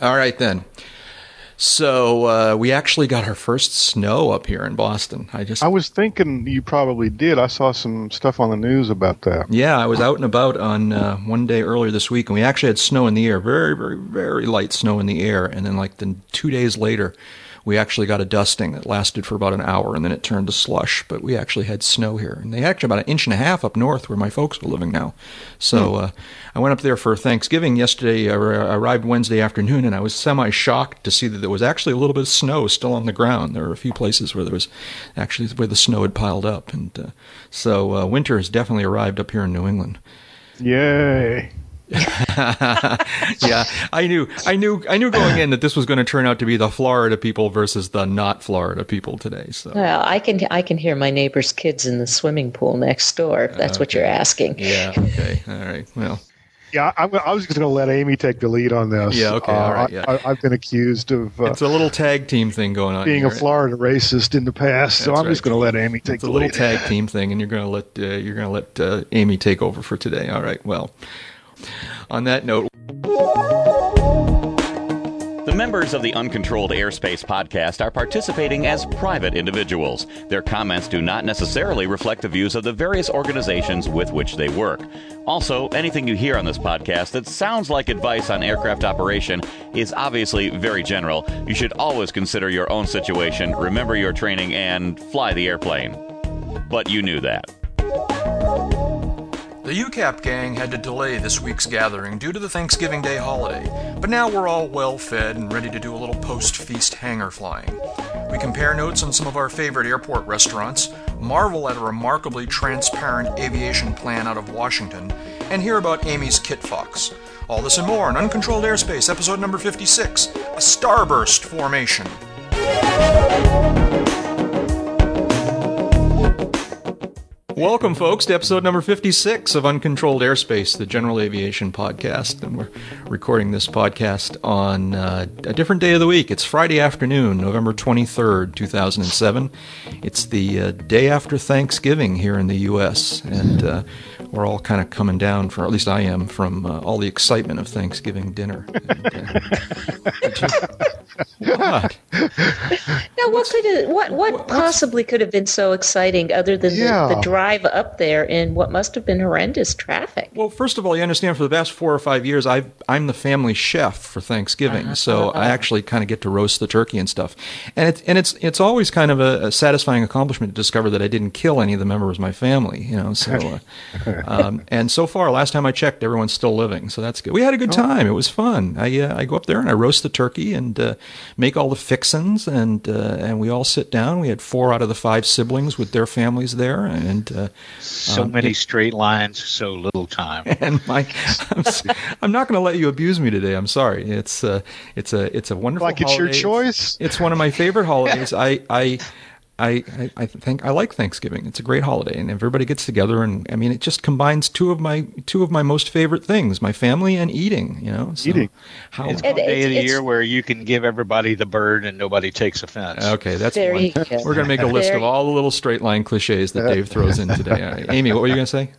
All right then. So uh, we actually got our first snow up here in Boston. I just I was thinking you probably did. I saw some stuff on the news about that. yeah, I was out and about on uh, one day earlier this week, and we actually had snow in the air, very very very light snow in the air, and then like then two days later. We actually got a dusting that lasted for about an hour and then it turned to slush. But we actually had snow here. And they actually about an inch and a half up north where my folks were living now. So uh, I went up there for Thanksgiving yesterday. I arrived Wednesday afternoon and I was semi shocked to see that there was actually a little bit of snow still on the ground. There were a few places where there was actually where the snow had piled up. And uh, so uh, winter has definitely arrived up here in New England. Yay! yeah, I knew, I knew, I knew going in that this was going to turn out to be the Florida people versus the not Florida people today. So Well, I can I can hear my neighbor's kids in the swimming pool next door. If that's what you're asking. yeah, okay, all right, well, Yeah, I, I was just going to let Amy take the lead on this. Yeah, okay, Uh, all right, yeah. I, I, I've been accused of uh, it's a little tag team thing going on. being here. a Florida racist in the past, so I'm just going to let Amy take It's a the little lead. tag team thing, and you're going to let uh, you're going to let uh, Amy take over for today. All right. Well, on that note, The members of the Uncontrolled Airspace podcast are participating as private individuals. Their comments do not necessarily reflect the views of the various organizations with which they work. Also, anything you hear on this podcast that sounds like advice on aircraft operation is obviously very general. You should always consider your own situation, remember your training, and fly the airplane. But you knew that. The UCAP gang had to delay this week's gathering due to the Thanksgiving Day holiday, but now we're all well fed and ready to do a little post feast hangar flying. We compare notes on some of our favorite airport restaurants, marvel at a remarkably transparent aviation plan out of Washington, and hear about Amy's Kit Fox. All this and more in Uncontrolled Airspace, episode number 56 A Starburst Formation. Welcome, folks, to episode number 56 of Uncontrolled Airspace, the general aviation podcast. And we're recording this podcast on uh, a different day of the week. It's Friday afternoon, November 23rd, 2007. It's the uh, day after Thanksgiving here in the U.S., and uh, we're all kind of coming down, for at least I am, from uh, all the excitement of Thanksgiving dinner. And, uh, what? Now, what could it, what what possibly could have been so exciting other than Yeah. the, the drive up there in what must have been horrendous traffic? Well, first of all, you understand for the past four or five years, I've, I'm the family chef for Thanksgiving, so I actually kind of get to roast the turkey and stuff, and it's and it's it's always kind of a, a satisfying accomplishment to discover that I didn't kill any of the members of my family, you know. So, uh, um, and so far, last time I checked, everyone's still living, so that's good. We had a good time; it was fun. I uh, I go up there and I roast the turkey and uh, make all the fixins, and uh, and we all sit down. We had four out of the five siblings with their families there, and. Uh, So Um, many straight lines, so little time. and my I'm, s- I'm not going to let you abuse me today. I'm sorry. It's uh, it's a it's a wonderful Like it's your holiday. choice? It's one of my favorite holidays. I I. I, I, I think I like Thanksgiving. It's a great holiday, and everybody gets together. And I mean, it just combines two of my two of my most favorite things: my family and eating. You know, so Eating. How? It's It- one day of the year where you can give everybody the bird and nobody takes offense. Okay, that's There one. you. We're going to make a list of all the little straight line cliches that Dave throws in today. All right. Amy, what were you going to say?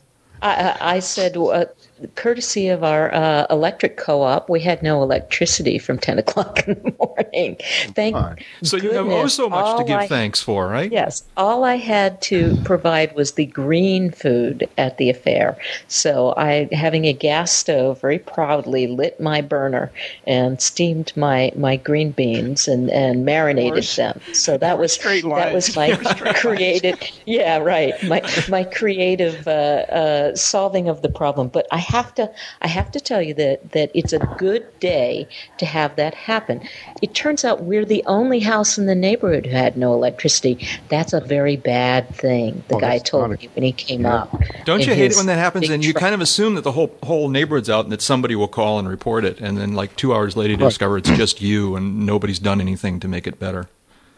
I, I I said, uh, courtesy of our uh, electric co-op, we had no electricity from ten o'clock in the morning. Thank you. So you have oh so much to give I- thanks for, right? Yes, all I had to provide was the green food at the affair. So I, having a gas stove, very proudly lit my burner and steamed my, my green beans and, and marinated them. So that was that was my creative. Yeah, right. My my creative uh, uh, solving of the problem. But I have to I have to tell you that that it's a good day to have that happen. It turns out we're the only house in the neighborhood who had no electricity. That's a very bad thing. The Oh, guy told not me when he came up. Don't you hate it when that happens and you truck. kind of assume that the whole whole neighborhood's out and that somebody will call and report it and then like 2 hours later you discover it's just you and nobody's done anything to make it better.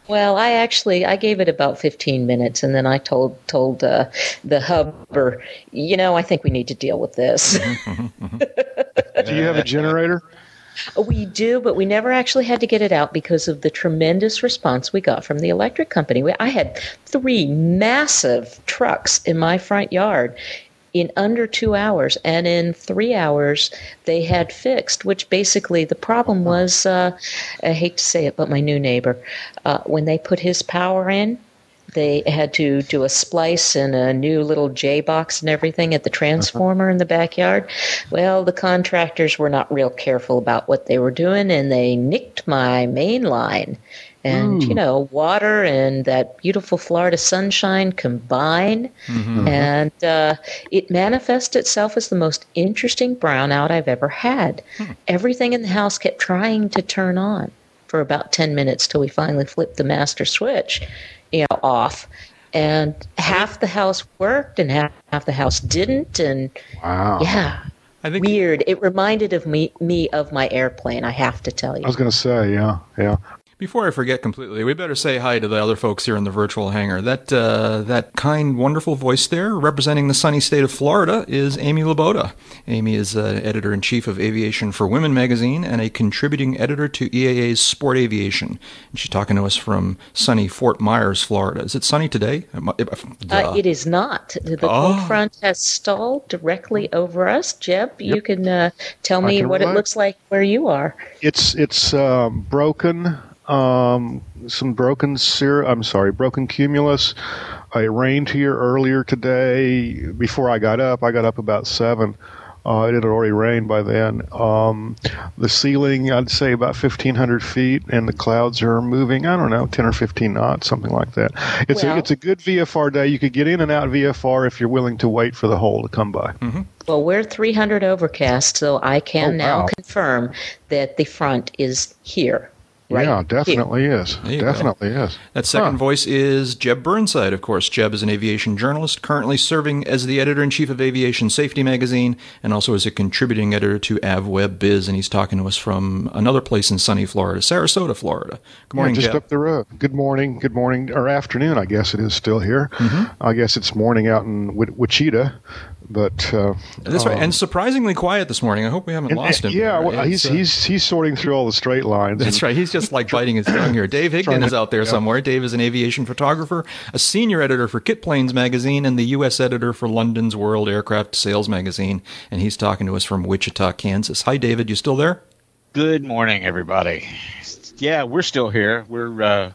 Well, I actually I gave it about 15 minutes, and then I told told uh, the hubber, you know, I think we need to deal with this. Do you have a generator? We do, but we never actually had to get it out because of the tremendous response we got from the electric company. We, I had three massive trucks in my front yard. In under two hours, and in three hours they had fixed. Which basically the problem was, uh, I hate to say it, but my new neighbor, uh, when they put his power in, they had to do a splice and a new little J box and everything at the transformer in the backyard. Well, the contractors were not real careful about what they were doing, and they nicked my main line. And you hmm. know, water and that beautiful Florida sunshine combine, mm-hmm. and uh, it manifests itself as the most interesting brownout I've ever had. Hmm. Everything in the house kept trying to turn on for about 10 minutes till we finally flipped the master switch you know off. And half the house worked and half, half the house didn't. And Wow. yeah I think weird. It reminded of me me of my airplane i have to tell you. I was going to say, yeah, yeah. Before I forget completely, we better say hi to the other folks here in the virtual hangar. That uh, that kind, wonderful voice there, representing the sunny state of Florida, is Amy Laboda. Amy is uh, editor in chief of Aviation for Women magazine and a contributing editor to EAA's Sport Aviation. And she's talking to us from sunny Fort Myers, Florida. Is it sunny today? It mu- it- uh, it is not the Oh. cold front has stalled directly over us jeb you can uh, tell me can what it looks like where you are It's it's um, broken. Um, some broken cir- I'm sorry, broken cumulus. Uh, it rained here earlier today. Before I got up, I got up about seven. Uh, it had already rained by then. Um, the ceiling, I'd say about 1,500 feet, and the clouds are moving. I don't know, 10 or 15 knots, something like that. It's Well- a it's a good VFR day. You could get in and out VFR if you're willing to wait for the hole to come by. Mm-hmm. well we're 300 overcast so i can Oh, now wow. confirm that the front is here right yeah, here. definitely is. There go. Definitely is. That second Huh. voice is Jeb Burnside, of course. Jeb is an aviation journalist, currently serving as the editor in chief of Aviation Safety magazine, and also as a contributing editor to AvWeb Biz. And he's talking to us from another place in sunny Florida, Sarasota, Florida. Good morning, yeah, just Jeb. up the road. Good morning. Good morning, or afternoon, I guess it is still here. Mm-hmm. I guess it's morning out in Wi- Wichita, but uh, That's right, um, and surprisingly quiet this morning. I hope we haven't and- lost him. Yeah, well, he's uh, he's he's sorting through all the straight lines. That's and- right. He's just like biting his tongue here. Dave Higdon is out there yeah. somewhere. Dave is an aviation photographer, a senior editor for Kit Planes magazine, and the U.S. editor for London's World Aircraft Sales magazine. And he's talking to us from Wichita, Kansas. Hi, David. You still there? Good morning, everybody. Yeah, we're still here. We're uh,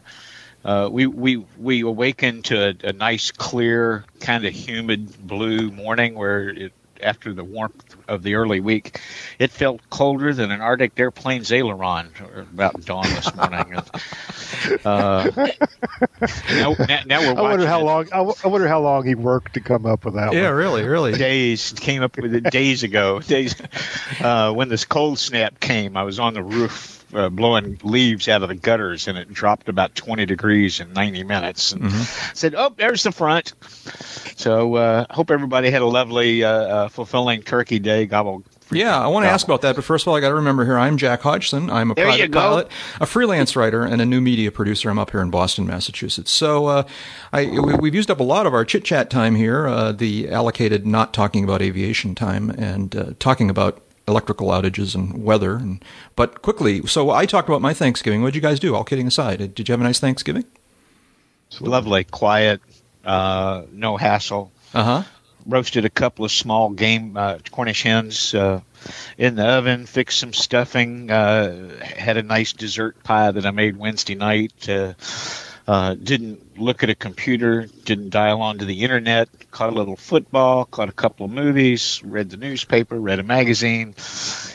uh, we we we awakened to a, a nice, clear, kind of humid blue morning where it, after the warmth of the early week, it felt colder than an Arctic airplane's aileron about dawn this morning. uh, now, now, now we're I wonder how it. long. I, w- I wonder how long he worked to come up with that. Yeah, one. really, really. days came up with it days ago. Days uh, when this cold snap came, I was on the roof uh, blowing leaves out of the gutters, and it dropped about 20 degrees in 90 minutes. And said, "Oh, there's the front." So uh, hope everybody had a lovely, uh, uh, fulfilling Turkey Day. Gobble. Yeah, I want to ask about that, but first of all, I got to remember here. I'm Jack Hodgson. I'm a There private pilot, a freelance writer, and a new media producer. I'm up here in Boston, Massachusetts. So uh, I, we, we've used up a lot of our chit chat time here, uh, the allocated not talking about aviation time, and uh, talking about electrical outages and weather. And but quickly, so I talked about my Thanksgiving. What did you guys do? All kidding aside, did you have a nice Thanksgiving? Lovely, quiet, uh, no hassle. Uh huh. roasted a couple of small game uh, Cornish hens uh, in the oven, fixed some stuffing, uh, had a nice dessert pie that I made Wednesday night. Uh, didn't look at a computer, didn't dial onto the internet, caught a little football, caught a couple of movies, read the newspaper, read a magazine,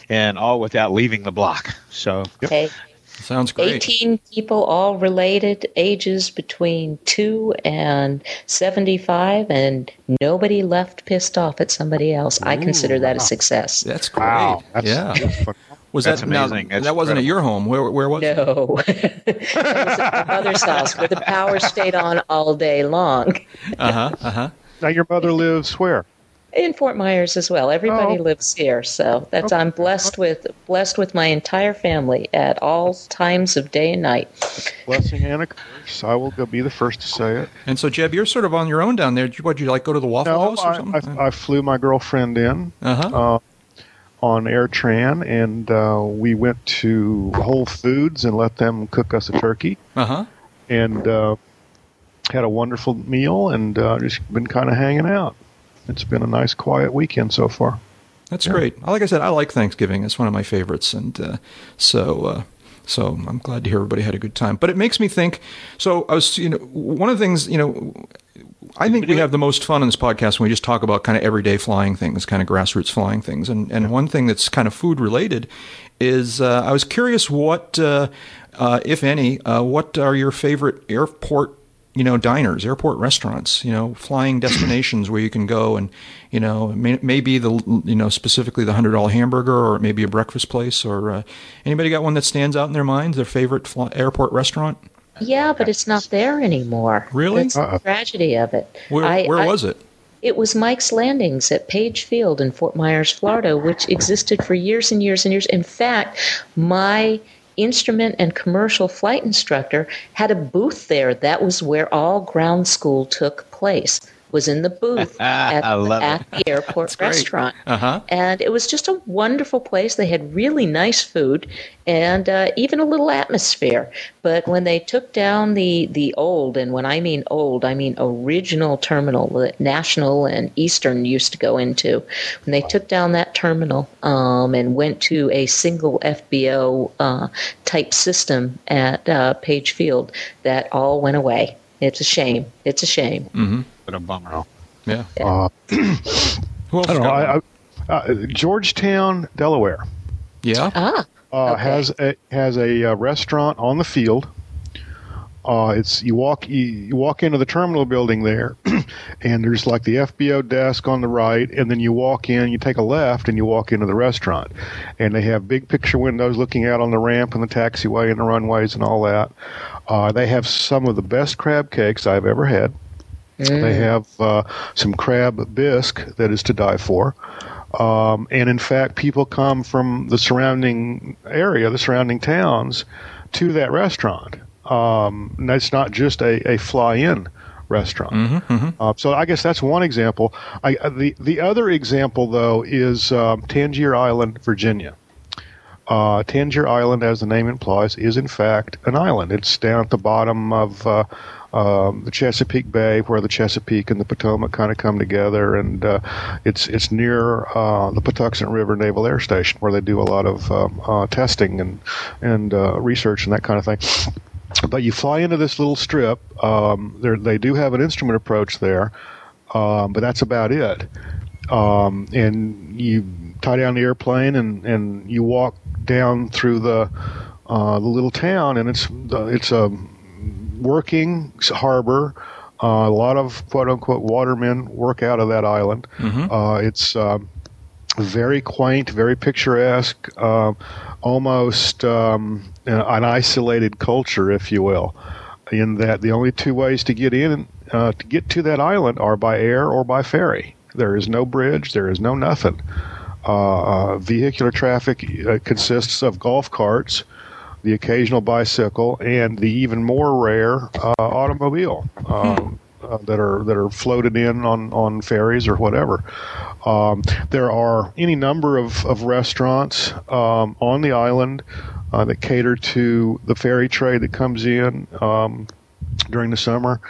and all without leaving the block. So Hey, Sounds great. 18 people, all related, ages between 2 and 75, and nobody left pissed off at somebody else. I consider that a success. That's great. Wow. That's, yeah. that's fun. Was That's that now, amazing. That's that wasn't at your home? Where where was? it? No. that was at my mother's house where the power stayed on all day long. Uh huh. Uh huh. Now your mother lives where? In Fort Myers as well. Everybody Oh. lives here, so that's I'm blessed with blessed with my entire family at all times of day and night. Blessing and a curse. I will go be the first to say it. And so, Jeb, you're sort of on your own down there. Did you, what, did you like go to the Waffle No, House or I, something? I, I flew my girlfriend in. uh huh. uh, on AirTran, and uh, we went to Whole Foods and let them cook us a turkey, Uh huh. and uh, had a wonderful meal, and uh, just been kind of hanging out. it's been a nice quiet weekend so far. That's yeah. great. Like I said, I like Thanksgiving. It's one of my favorites, and uh, so uh, so I'm glad to hear everybody had a good time. But it makes me think. So I was, you know, one of the things, you know, I think we have the most fun in this podcast when we just talk about kind of everyday flying things, kind of grassroots flying things. And and one thing that's kind of food related is uh, I was curious what, uh, uh, if any, uh, what are your favorite airport you know, diners, airport restaurants, you know, flying destinations where you can go and, you know, may, maybe the, you know, specifically the hundred dollar hamburger or maybe a breakfast place or uh, anybody got one that stands out in their mind, their favorite fly, airport restaurant? Yeah, but it's not there anymore. Really? That's the uh-uh. tragedy of it. Where, I, where I, was it? It was Mike's Landings at Page Field in Fort Myers, Florida, which existed for years and years and years. In fact, my instrument and commercial flight instructor had a booth there. That was where all ground school took place was in the booth at, at the airport restaurant. Uh-huh. And it was just a wonderful place. They had really nice food and uh, even a little atmosphere. But when they took down the, the old, and when I mean old, I mean original terminal that National and Eastern used to go into, when they took down that terminal um, and went to a single FBO uh, type system at uh, Page Field, that all went away. It's a shame. It's a shame. Mm-hmm. But a bummer. Yeah. Uh, Who else I don't know. I, I, uh, Georgetown, Delaware. Yeah. Ah. Uh, okay. Has a has a uh, restaurant on the field. Uh, it's you walk you, you, walk into the terminal building there, and there's like the FBO desk on the right, and then you walk in, you take a left, and you walk into the restaurant, and they have big picture windows looking out on the ramp and the taxiway and the runways and all that. Uh, they have some of the best crab cakes I've ever had. Mm. They have uh, some crab bisque that is to die for. Um, and in fact, people come from the surrounding area, the surrounding towns, to that restaurant. Um, that's not just a, a fly-in restaurant. Mm-hmm, mm-hmm. Uh, so I guess that's one example. I, uh, the the other example though is um, Tangier Island, Virginia. Uh, Tangier Island, as the name implies, is in fact an island. It's down at the bottom of uh, um, the Chesapeake Bay, where the Chesapeake and the Potomac kind of come together, and uh, it's it's near uh, the Patuxent River Naval Air Station, where they do a lot of um, uh, testing and and uh, research and that kind of thing. But you fly into this little strip. Um, they do have an instrument approach there, um, but that's about it. Um, and you tie down the airplane and, and you walk down through the uh, the little town, and it's it's a working harbor. Uh, a lot of quote unquote watermen work out of that island. Mm-hmm. Uh, it's um, very quaint, very picturesque, uh, almost um, an isolated culture, if you will. In that the only two ways to get in uh, to get to that island are by air or by ferry. There is no bridge. There is no nothing. Uh, uh, vehicular traffic consists of golf carts the occasional bicycle, and the even more rare uh, automobile. Um, uh, that are that are floated in on, on ferries or whatever. Um, there are any number of, of restaurants um, on the island uh, that cater to the ferry trade that comes in um, during the summer.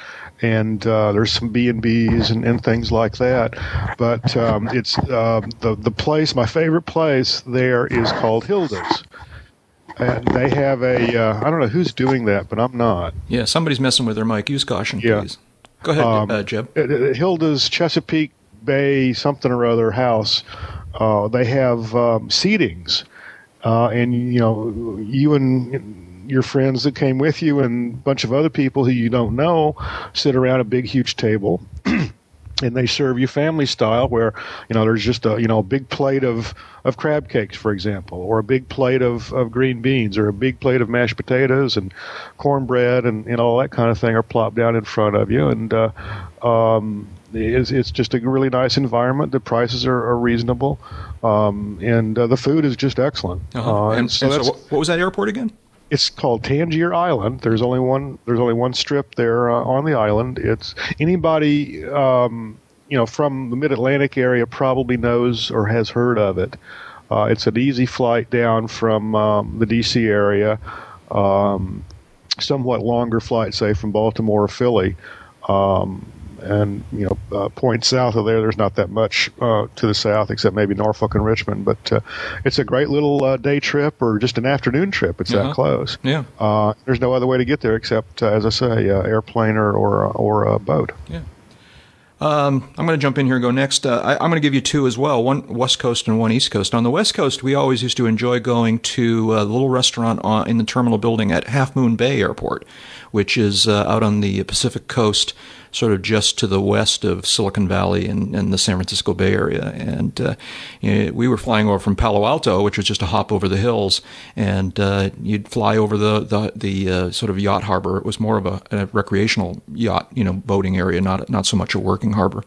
And uh, there's some B and B's and things like that, but um, it's uh, the the place. My favorite place there is called Hilda's, and they have a. Uh, I don't know who's doing that, but I'm not. Yeah, somebody's messing with their mic. Use caution, yeah. please. Go ahead, um, uh, Jeb. Hilda's Chesapeake Bay something or other house. Uh, they have um, seatings, uh, and you know, you and your friends that came with you and a bunch of other people who you don't know sit around a big, huge table. and they serve you family style where you know there's just a you know a big plate of of crab cakes for example or a big plate of of green beans or a big plate of mashed potatoes and cornbread and, and all that kind of thing are plopped down in front of you and uh, um, it's, it's just a really nice environment. The prices are, are reasonable, um, and uh, the food is just excellent. Uh-huh. Uh, and, and, so, and so what was that airport again? It's called Tangier Island. There's only one. There's only one strip there uh, on the island. It's anybody um, you know from the Mid Atlantic area probably knows or has heard of it. Uh, it's an easy flight down from um, the D.C. area. Um, somewhat longer flight, say from Baltimore or Philly. Um, and you know, uh, point south of there, there's not that much uh, to the south except maybe Norfolk and Richmond. But uh, it's a great little uh, day trip or just an afternoon trip. It's Uh-huh. that close. Yeah. Uh, there's no other way to get there except, uh, as I say, uh, airplane or or, or a boat. Um, I'm going to jump in here and go next. Uh, I, I'm going to give you two as well one West Coast and one East Coast. On the West Coast, we always used to enjoy going to a little restaurant on, in the terminal building at Half Moon Bay Airport, which is uh, out on the Pacific coast, sort of just to the west of Silicon Valley and, and the San Francisco Bay Area. And uh, you know, we were flying over from Palo Alto, which was just a hop over the hills, and uh, you'd fly over the the, the uh, sort of yacht harbor. It was more of a, a recreational yacht, you know, boating area, not not so much a working harbor.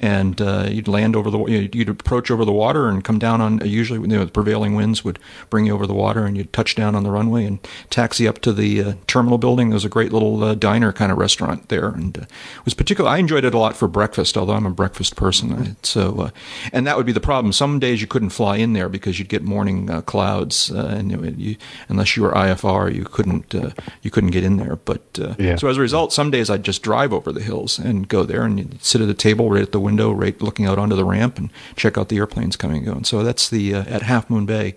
And uh, you'd land over the, you'd, approach over the water and come down on. Usually, you know, the prevailing winds would bring you over the water, and you'd touch down on the runway and taxi up to the uh, terminal building. There was a great little uh, diner kind of restaurant there, and uh, was particular. I enjoyed it a lot for breakfast, although I'm a breakfast person. I- So, uh, and that would be the problem. Some days you couldn't fly in there because you'd get morning uh, clouds, uh, and you, unless you were IFR, you couldn't uh, you couldn't get in there. But uh, Yeah. so as a result, some days I'd just drive over the hills and go there and you'd sit at a table right at the window, right looking out onto the ramp, and check out the airplanes coming and going. So that's the uh, at Half Moon Bay.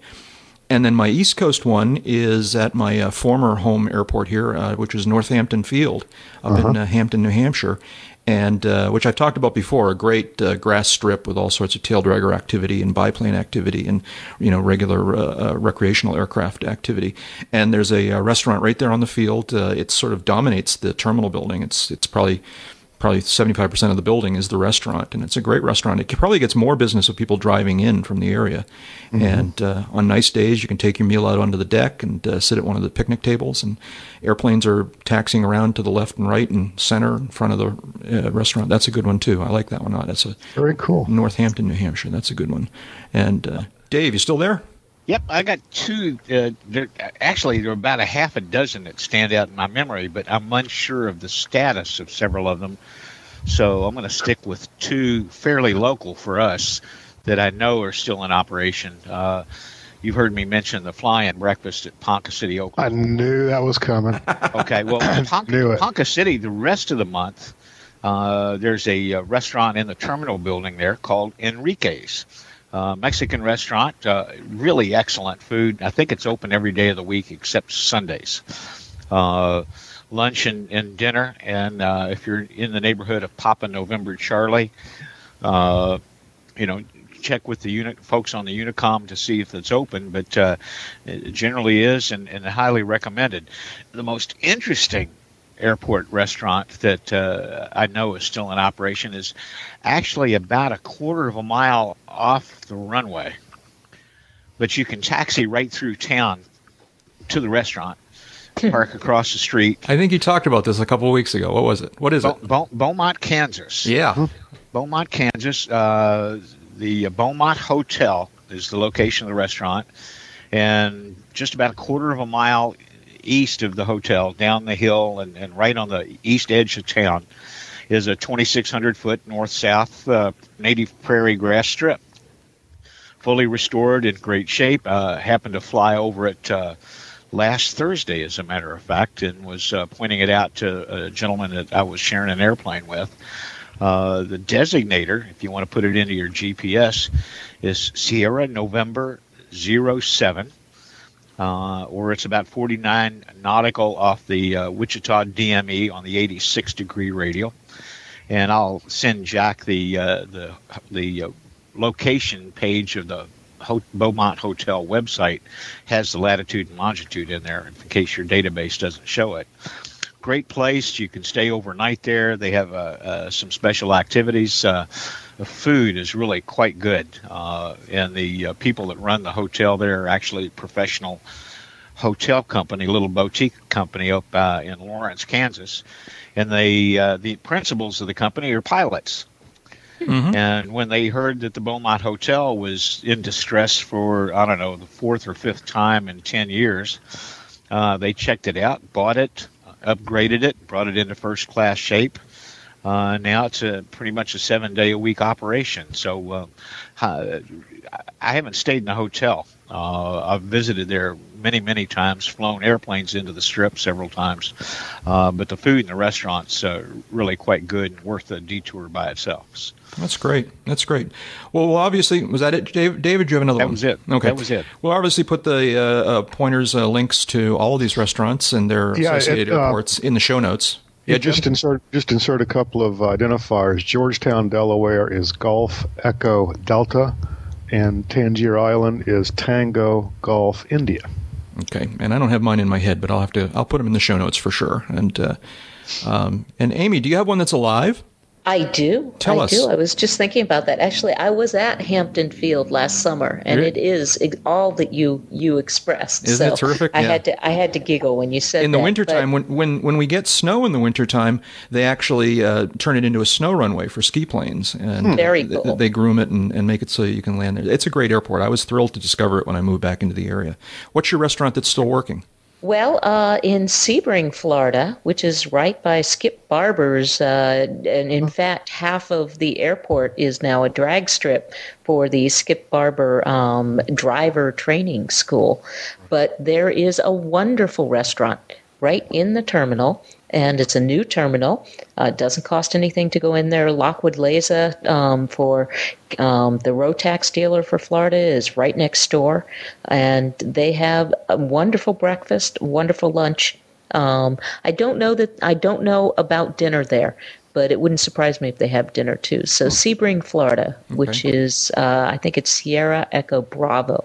And then my East Coast one is at my uh, former home airport here, uh, which is Northampton Field up in uh, Hampton, New Hampshire, and uh, which I've talked about before. A great uh, grass strip with all sorts of tail dragger activity and biplane activity and you know regular recreational aircraft activity. And there's a, uh restaurant right there on the field. Uh, it sort of dominates the terminal building. It's it's probably probably 75% of the building is the restaurant and it's a great restaurant. It probably gets more business of people driving in from the area. And uh, on nice days you can take your meal out onto the deck and uh, sit at one of the picnic tables and airplanes are taxiing around to the left and right and center in front of the uh, restaurant. That's a good one too. I like that one a lot. that's a Very cool. northampton new hampshire. That's a good one. And uh, dave you still there Yep, I got two. Uh, there, actually, there are about a half a dozen that stand out in my memory, but I'm unsure of the status of several of them. So I'm going to stick with two fairly local for us that I know are still in operation. Uh, you've heard me mention the fly-in breakfast at Ponca City, I knew that was coming. Okay, well, Ponca. Ponca City, the rest of the month, uh, there's a uh, restaurant in the terminal building there called Enrique's. Uh, Mexican restaurant, uh, really excellent food. I think it's open every day of the week except Sundays. Uh, lunch and, and dinner, and if you're in the neighborhood of Papa November Charlie, you know, check with the unit folks on the Unicom to see if it's open, but uh, it generally is and, and highly recommended. The most interesting airport restaurant that uh, I know is still in operation is actually about a quarter of a mile off the runway, but you can taxi right through town to the restaurant, park across the street. i think you talked about this a couple of weeks ago. What was it? What is Beau- it? Beau- Beaumont, Kansas. yeah. Beaumont, Kansas. Uh, the Beaumont Hotel is the location of the restaurant, and just about a quarter of a mile east of the hotel, down the hill and, and right on the east edge of town, is a 2,600 foot north south uh, native prairie grass strip. Fully restored, in great shape. Uh, happened to fly over it uh, last Thursday, as a matter of fact, and was uh, pointing it out to a gentleman that I was sharing an airplane with. Uh, the designator, if you want to put it into your GPS, is Sierra November 07, uh, or it's about 49 nautical off the uh, Wichita DME on the 86 degree radial. And I'll send Jack the uh, the the uh, location page of the Ho- Beaumont Hotel website has the latitude and longitude in there in case your database doesn't show it great place. You can stay overnight there. They have uh, uh, some special activities. The food is really quite good, uh, and the uh, people that run the hotel there are actually a professional hotel company, little boutique company up uh, in Lawrence, Kansas. And they uh, the principals of the company are pilots. And when they heard that the Beaumont Hotel was in distress for I don't know the fourth or fifth time in ten years, uh, they checked it out, bought it, upgraded it, brought it into first class shape. Uh, now it's a pretty much a seven day a week operation. So uh, I I haven't stayed in a hotel. Uh, I've visited there many, many times, flown airplanes into the strip several times. Uh, but the food in the restaurants uh, really quite good and worth the detour by itself. That's great. That's great. Well, well, obviously, was that it, David? David, you have another that one? was it. Okay, that was it. We'll obviously put the uh, uh, pointers, uh, links to all of these restaurants and their Yeah, it, associated uh, airports in the show notes. Yeah, just Jim? insert just insert a couple of identifiers. Georgetown, Delaware is Golf Echo Delta, and Tangier Island is Tango Golf India. Okay, and I don't have mine in my head, but I'll have to. I'll put them in the show notes for sure. And uh, um, and Amy, do you have one that's alive? I do. Tell I us. do. I was just thinking about that. Actually, I was at Hampton Field last summer, and Really? it is all that you you expressed. Isn't it terrific? I Yeah. had to I had to giggle when you said in the that, wintertime, when, when when we get snow in the wintertime, they actually uh, turn it into a snow runway for ski planes, and Very th- cool. they groom it and, and make it so you can land there. It's a great airport. I was thrilled to discover it when I moved back into the area. What's your restaurant that's still working? Well, uh, in Sebring, Florida, which is right by Skip Barber's, uh, and in fact, half of the airport is now a drag strip for the Skip Barber um, driver training school. But there is a wonderful restaurant right in the terminal, and it's a new terminal. Uh, it doesn't cost anything to go in there. Lockwood Laza um, for um, the Rotax dealer for Florida is right next door, and they have a wonderful breakfast, wonderful lunch. Um, I don't know that I don't know about dinner there, but it wouldn't surprise me if they have dinner too. So Sebring, Florida, which is uh, I think it's Sierra Echo Bravo,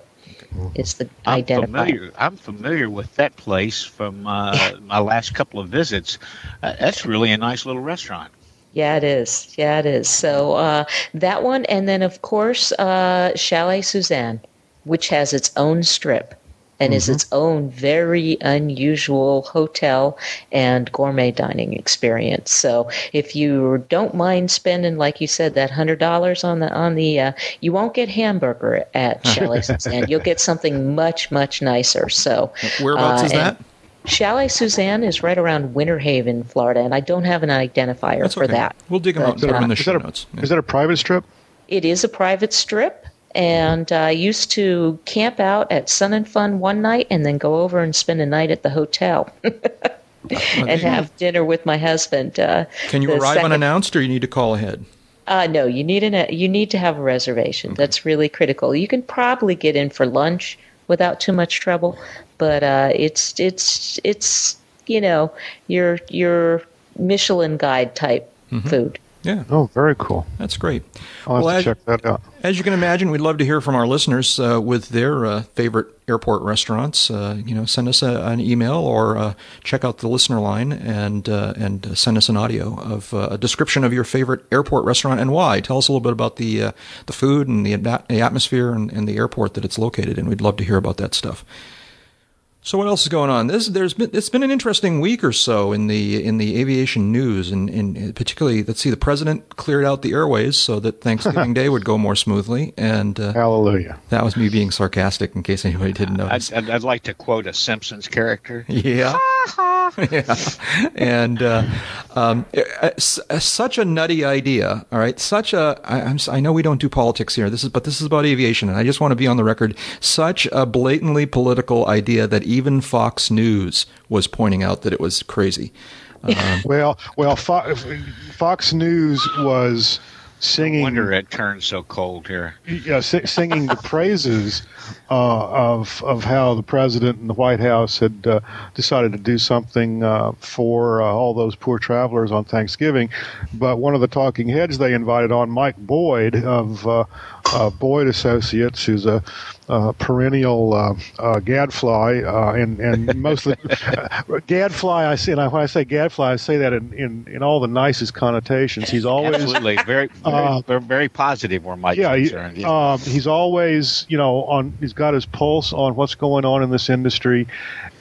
is the I'm identifier. familiar. I'm familiar with that place from uh, my last couple of visits. Uh, that's really a nice little restaurant. Yeah, it is. Yeah, it is. So uh, that one, and then of course uh, Chalet Suzanne, which has its own strip and is its own very unusual hotel and gourmet dining experience. So if you don't mind spending, like you said, that hundred dollars on the on the, uh, you won't get hamburger at Chalet Suzanne. You'll get something much much nicer. So Whereabouts uh, is that? Chalet Suzanne is right around Winter Haven, Florida, and I don't have an identifier That's for okay. that. We'll dig them out and put them in the uh, show that a, notes. is that a private strip? It is a private strip, and I used to camp out at Sun and Fun one night and then go over and spend a night at the hotel and have dinner with my husband. Uh, Can you arrive second- unannounced, or you need to call ahead? Uh, no, you need an you need to have a reservation. That's really critical. You can probably get in for lunch without too much trouble, but uh, it's it's it's you know your your Michelin guide type food. Yeah, Oh, very cool. that's great. I'll have Well, to as- check that out. As you can imagine, we'd love to hear from our listeners uh, with their uh, favorite airport restaurants. Uh, you know, send us a, an email or uh, check out the listener line and uh, and uh, send us an audio of uh, a description of your favorite airport restaurant and why. Tell us a little bit about the uh, the food and the, the atmosphere and, and the airport that it's located in. We'd love to hear about that stuff. So what else is going on? This there's been it's been an interesting week or so in the in the aviation news, and, and particularly let's see, the president cleared out the airways so that Thanksgiving Day would go more smoothly, and uh, Hallelujah. that was me being sarcastic in case anybody didn't I'd. I'd, I'd like to quote a Simpsons character. Yeah. yeah. And uh, um, such a nutty idea. All right. Such a. I, I'm, I know we don't do politics here. This is, but this is about aviation, and I just want to be on the record. Such a blatantly political idea that even Fox News was pointing out that it was crazy. Well, well, Fo- Fox News was singing. Wonder it turned so cold here. yeah, si- singing the praises uh, of of how the president and the White House had uh, decided to do something uh, for uh, all those poor travelers on Thanksgiving. But one of the talking heads they invited on, Mike Boyd of uh, uh, Boyd Associates, who's a uh, perennial uh, uh, gadfly, uh, and and mostly gadfly. I say, and I, when I say gadfly, I say that in, in, in all the nicest connotations. He's always Absolutely, very, very, Uh, very, very positive where Mike's yeah, he. Yeah. um, he's always, you know, on. He's got his pulse on what's going on in this industry,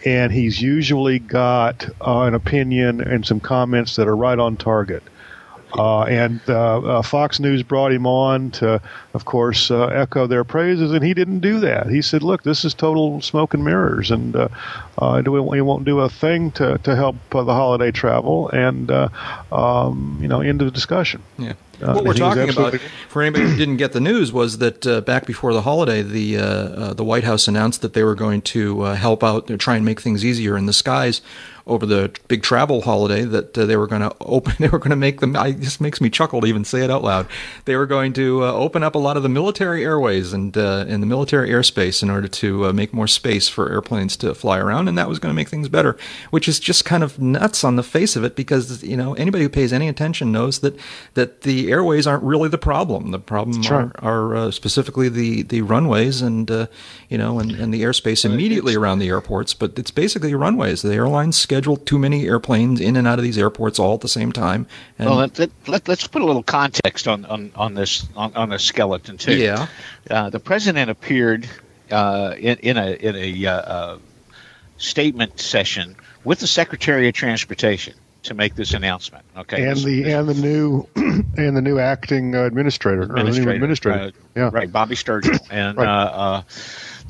and he's usually got uh, an opinion and some comments that are right on target. Uh, and uh, uh, Fox News brought him on to, of course, uh, echo their praises, and he didn't do that. He said, "Look, this is total smoke and mirrors, and uh, we won't do a thing to to help uh, the holiday travel." And uh, um, you know, end of discussion. Yeah. Uh, what we're talking about, for anybody who didn't get the news, was that uh, back before the holiday, the uh, the White House announced that they were going to uh, help out, try and make things easier in the skies over the big travel holiday. That uh, they were going to open, they were going to make them. I, just makes me chuckle to even say it out loud. They were going to uh, open up a lot of the military airways and uh, and the military airspace in order to uh, make more space for airplanes to fly around, and that was going to make things better. Which is just kind of nuts on the face of it, because you know anybody who pays any attention knows that that the airways aren't really the problem. The problem That's are, are uh, specifically the, the runways and uh, you know and, and the airspace immediately around the airports. But it's basically runways. The airlines schedule too many airplanes in and out of these airports all at the same time. And Well, let, let, let, us put a little context on, on, on this on, on the skeleton too. yeah, Uh, the president appeared uh, in, in a in a uh, uh, statement session with the Secretary of Transportation to make this announcement. Okay, and the and the new and the new acting uh, administrator, or the new administrator. uh, yeah, right, Bobby Sturgell, and Right. uh, uh,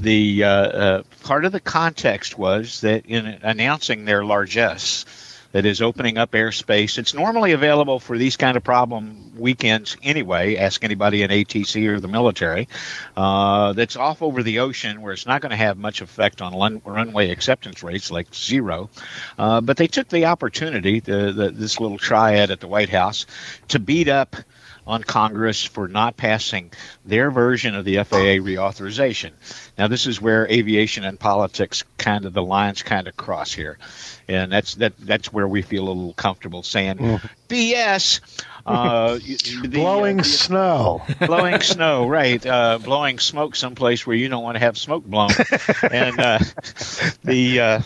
the uh, uh, part of the context was that in announcing their largesse, that is opening up airspace. It's normally available for these kind of problem weekends anyway. Ask anybody in ATC or the military. Uh, that's off over the ocean where it's not going to have much effect on run, runway acceptance rates, like zero. Uh, but they took the opportunity, the, the, this little triad at the White House, to beat up on Congress for not passing their version of the FAA reauthorization. Now, this is where aviation and politics kind of the lines kind of cross here, and that's that that's where we feel a little comfortable saying BS. Uh, the, uh, blowing the- snow. blowing snow, right? Uh, blowing smoke someplace where you don't want to have smoke blown, and uh, the uh,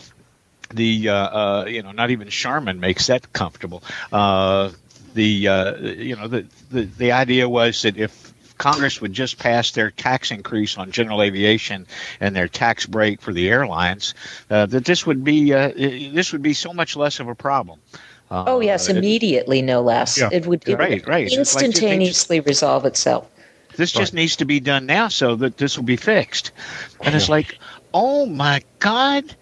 the uh, uh, you know not even Charmin makes that comfortable. Uh, the uh, you know the, the the idea was that if Congress would just pass their tax increase on general aviation and their tax break for the airlines, uh, that this would be uh, this would be so much less of a problem. Uh, Oh yes, it- immediately, no less. Yeah. It would, it Right, would right. It's like instantaneously resolve itself. This just needs to be done now so that this will be fixed. And it's like, oh my God.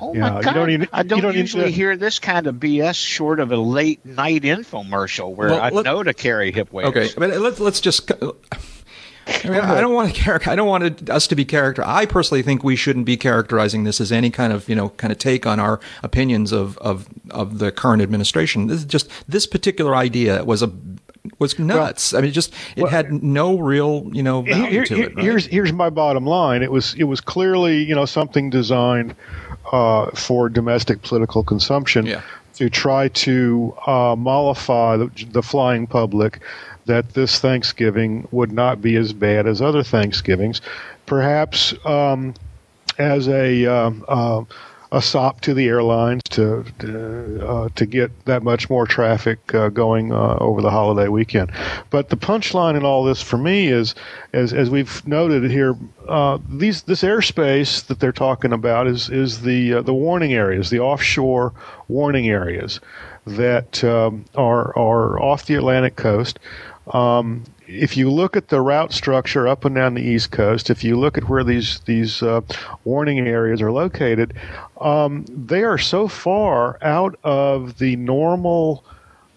Oh Yeah, my you God. don't even- I don't you don't usually to- hear this kind of BS short of a late night infomercial where Well, I let- know to carry hip waders. Okay, but let's let's just. I, mean, I don't want to char- I don't want us to be character. I personally think we shouldn't be characterizing this as any kind of you know kind of take on our opinions of of of the current administration. This is just this particular idea was a was nuts. I mean, just it well- had no real you know value Here- to it. right? Here's here's my bottom line. It was it was clearly you know something designed uh, for domestic political consumption Yeah. to try to uh, mollify the, the flying public that this Thanksgiving would not be as bad as other Thanksgivings, perhaps um, as a um, uh, a sop to the airlines to to, uh, to get that much more traffic uh, going uh, over the holiday weekend. But the punchline in all this for me is, as as we've noted here, uh, these this airspace that they're talking about is is the uh, the warning areas, the offshore warning areas that um, are are off the Atlantic coast. Um, if you look at the route structure up and down the East Coast, if you look at where these these uh, warning areas are located, um, they are so far out of the normal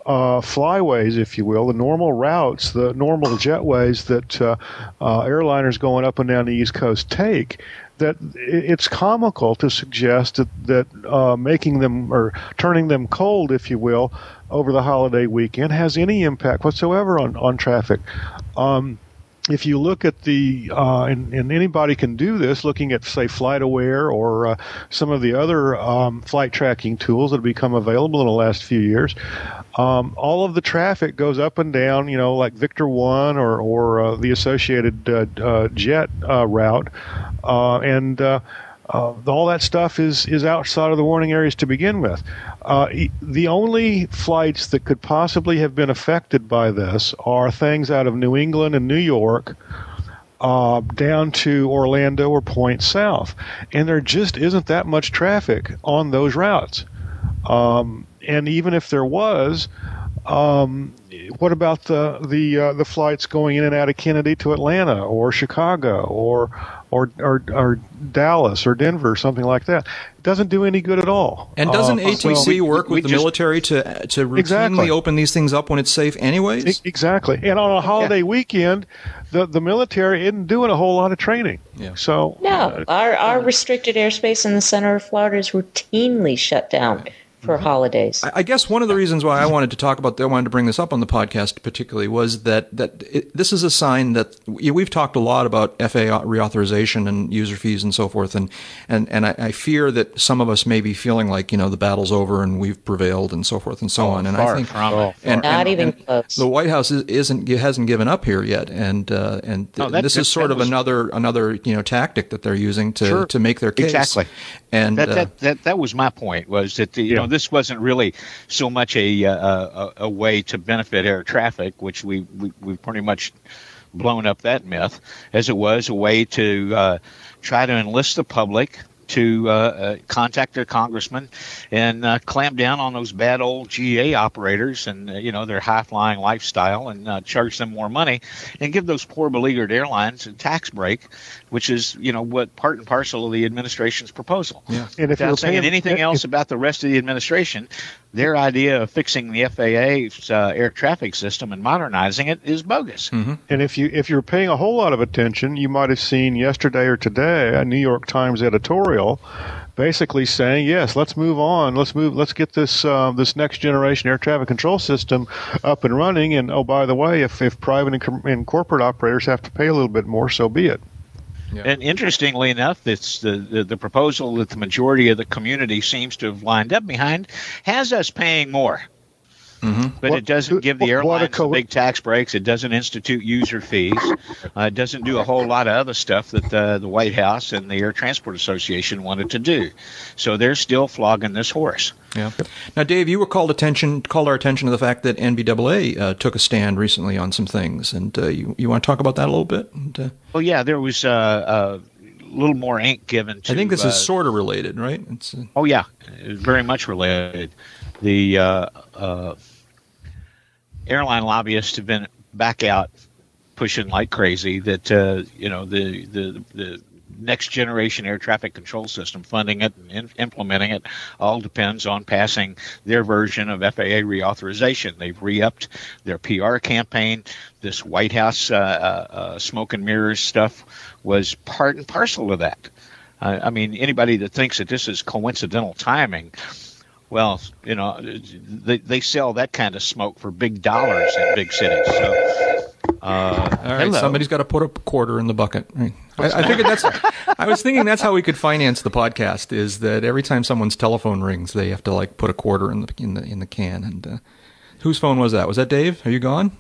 uh, flyways, if you will, the normal routes, the normal jetways that uh, uh, airliners going up and down the East Coast take, that it's comical to suggest that, that uh, making them or turning them cold, if you will, over the holiday weekend has any impact whatsoever on, on traffic. Um, if you look at the uh, and, and anybody can do this looking at say FlightAware or uh, some of the other um, flight tracking tools that have become available in the last few years um, all of the traffic goes up and down you know like Victor One or or uh, the associated uh, uh, jet uh, route and uh, all that stuff is is outside of the warning areas to begin with. Uh, the only flights that could possibly have been affected by this are things out of New England and New York. Uh, down to Orlando or Point South, and there just isn't that much traffic on those routes. Um, and even if there was, um, what about the the uh, the flights going in and out of Kennedy to Atlanta or Chicago or or or, or Dallas or Denver, or something like that. It doesn't do any good at all. And doesn't Uh, ATC well, we- work we with the just- military to to routinely Exactly. open these things up when it's safe, anyways? E- Exactly. And on a holiday weekend, the the military isn't doing a whole lot of training. Yeah. So No, uh, our our restricted airspace in the center of Florida is routinely shut down for holidays. I I guess one of the reasons why I wanted to talk about, I wanted to bring this up on the podcast particularly, was that that it, this is a sign that we've talked a lot about FA reauthorization and user fees and so forth, and and and I, I fear that some of us may be feeling like you know the battle's over and we've prevailed and so forth and so on. And I far think from it. and, Not and- even and close. The White House is, isn't hasn't given up here yet, and uh, and No, that- this that- is sort of was- another another you know tactic that they're using to Sure. to make their case. Exactly. And that, uh, that, that, that was my point was that the, you Yeah. know this wasn't really so much a, uh, a a way to benefit air traffic, which we, we we've pretty much blown up that myth, as it was a way to uh, try to enlist the public to uh, uh, contact their congressman and uh, clamp down on those bad old GA operators and uh, you know their high flying lifestyle and uh, charge them more money and give those poor beleaguered airlines a tax break, which is you know what part and parcel of the administration's proposal. Yeah. and if Without you're saying paying anything if- else about the rest of the administration, their idea of fixing the FAA's uh, air traffic system and modernizing it is bogus. Mm-hmm. And if you if you're paying a whole lot of attention, you might have seen yesterday or today a New York Times editorial, basically saying, "Yes, let's move on. Let's move. Let's get this uh, this next generation air traffic control system up and running." And oh, by the way, if if private and, com- and corporate operators have to pay a little bit more, so be it. And interestingly enough, it's the, the, the proposal that the majority of the community seems to have lined up behind has us paying more. But What- it doesn't give the what a airlines co- the big tax breaks. It doesn't institute user fees. Uh, it doesn't do a whole lot of other stuff that the, the White House and the Air Transport Association wanted to do. So they're still flogging this horse. Yeah. Now, Dave, you were called attention called our attention to the fact that NBAA uh, took a stand recently on some things, and uh, you you want to talk about that a little bit? And, uh, Well, yeah, there was uh, a little more ink given to. I think this uh, is sort of related, right? It's uh, Oh yeah, it's very much related. The uh, uh, airline lobbyists have been back out pushing like crazy that uh, you know the the the next generation air traffic control system funding it and in, implementing it all depends on passing their version of FAA reauthorization. They've re-upped their PR campaign. This White House uh, uh, uh, smoke and mirrors stuff was part and parcel of that. I mean, anybody that thinks that this is coincidental timing, well, you know, they, they sell that kind of smoke for big dollars in big cities. So, uh, all right. hello. Somebody's got to put a quarter in the bucket. I, I figured that's. I was thinking that's how we could finance the podcast. Is that every time someone's telephone rings, they have to like put a quarter in the in the in the can. And uh, whose phone was that? Was that Dave? Are you gone?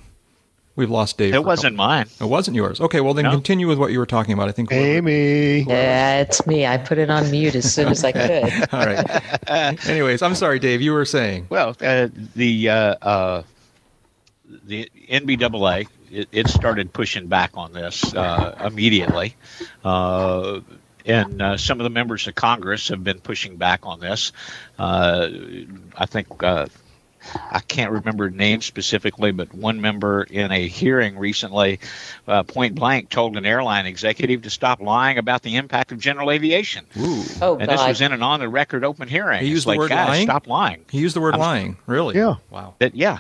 We've lost Dave. it wasn't mine. It wasn't yours. Okay. Well, then No. continue with what you were talking about. I think. Amy, Yeah, it's me. I put it on mute as soon as I could. All right. Anyways, I'm sorry, Dave. You were saying. Well, uh, the uh, uh, the NBAA it, it started pushing back on this uh, immediately, uh, and uh, some of the members of Congress have been pushing back on this. Uh, I think. I can't remember names specifically, but one member in a hearing recently, uh, point blank, told an airline executive to stop lying about the impact of general aviation. Ooh. Oh And this was in an on-the-record open hearing. He used It's the like, word guys, lying? stop lying. He used the word I'm- lying. Really? Yeah. Wow. That yeah,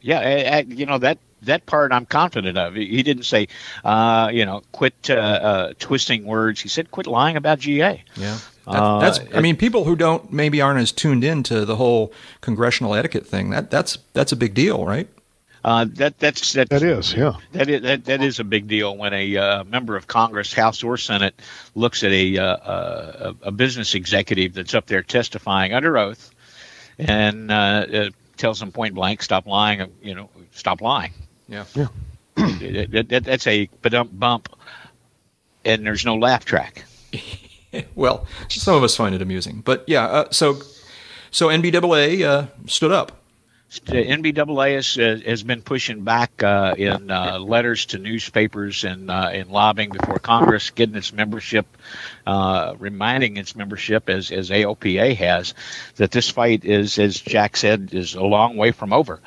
yeah. I, I, you know that that part I'm confident of. He he didn't say, uh, you know, quit uh, uh, twisting words. He said, quit lying about GA. Yeah. That, Uh. I mean, people who don't maybe aren't as tuned in to the whole congressional etiquette thing. That that's that's a big deal, right? Uh, that that's that's that is, yeah. That is, that, that is a big deal when a uh, member of Congress, House or Senate, looks at a, uh, uh, a business executive that's up there testifying under oath and uh, uh, tells them point blank, stop lying, uh, you know, stop lying. Yeah. It- it- that- that's a bump bump, and there's no laugh track. Well, some of us find it amusing, but yeah. Uh, so, so NBAA uh, stood up. The NBAA has, uh, has been pushing back uh, in uh, letters to newspapers and uh, in lobbying before Congress, getting its membership, uh, reminding its membership, as, as AOPA has, that this fight is, as Jack said, is a long way from over.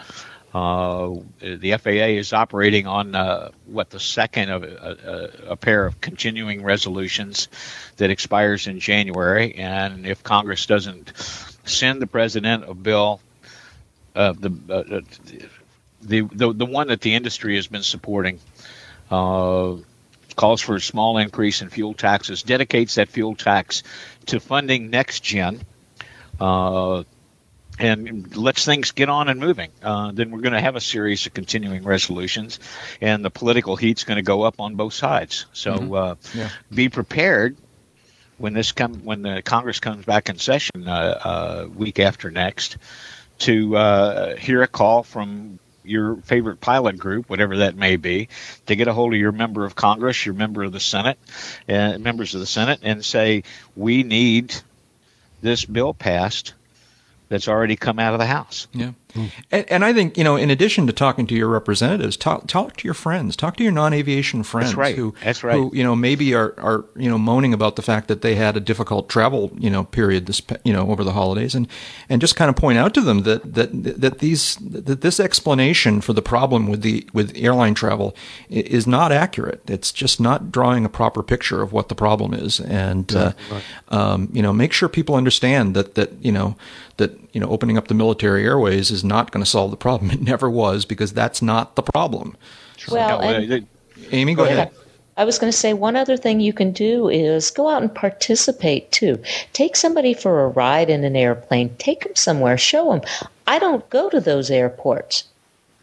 Uh, the FAA is operating on uh, what the second of a, a, a, pair of continuing resolutions that expires in January, and if Congress doesn't send the president a bill, uh, the, uh, the the the one that the industry has been supporting. Uh, calls for a small increase in fuel taxes, dedicates that fuel tax to funding next gen, uh, and lets things get on and moving. Uh, then we're going to have a series of continuing resolutions, and the political heat's going to go up on both sides. So mm-hmm. uh, yeah. be prepared when this come when the Congress comes back in session uh, uh week after next to uh, hear a call from your favorite pilot group, whatever that may be, to get a hold of your member of Congress, your member of the Senate, uh, members of the Senate, and say, we need this bill passed that's already come out of the House. Yeah. Mm. And, and, I think, you know, in addition to talking to your representatives, talk, talk to your friends, talk to your non-aviation friends That's right. who, That's right. who, you know, maybe are, are, you know, moaning about the fact that they had a difficult travel, you know, period this, you know, over the holidays and, and just kind of point out to them that, that, that these, that this explanation for the problem with the, with airline travel is not accurate. It's just not drawing a proper picture of what the problem is. And, uh, right. um, you know, make sure people understand that, that, you know, that, you know, opening up the military airways is is not going to solve the problem. It never was because that's not the problem. Well, and, Amy, go, ahead. I was going to say one other thing you can do is go out and participate too. Take somebody for a ride in an airplane. Take them somewhere. Show them. I don't go to those airports.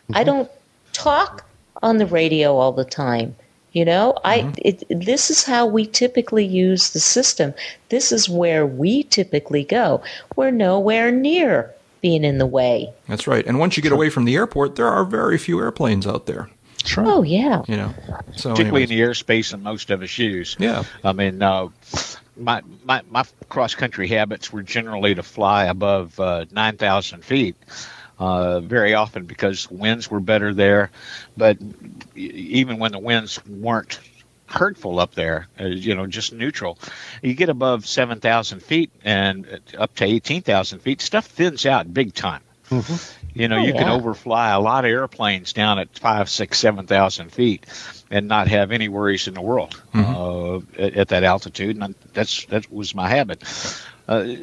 Mm-hmm. I don't talk on the radio all the time. You know, mm-hmm. I it, this is how we typically use the system. This is where we typically go. We're nowhere near being in the way. That's right. And once you get away from the airport, there are very few airplanes out there. Sure. Oh yeah. You know, so particularly anyways. in the airspace and most of us use. Yeah. I mean, uh, my my my cross country habits were generally to fly above uh, nine thousand feet. Uh, very often because winds were better there, but even when the winds weren't hurtful up there, uh, you know, just neutral. You get above 7,000 feet and up to 18,000 feet, stuff thins out big time. Mm-hmm. You know, oh, you yeah. can overfly a lot of airplanes down at five, six, seven thousand feet, and not have any worries in the world mm-hmm. uh, at, at, that altitude. And that's that was my habit. Uh,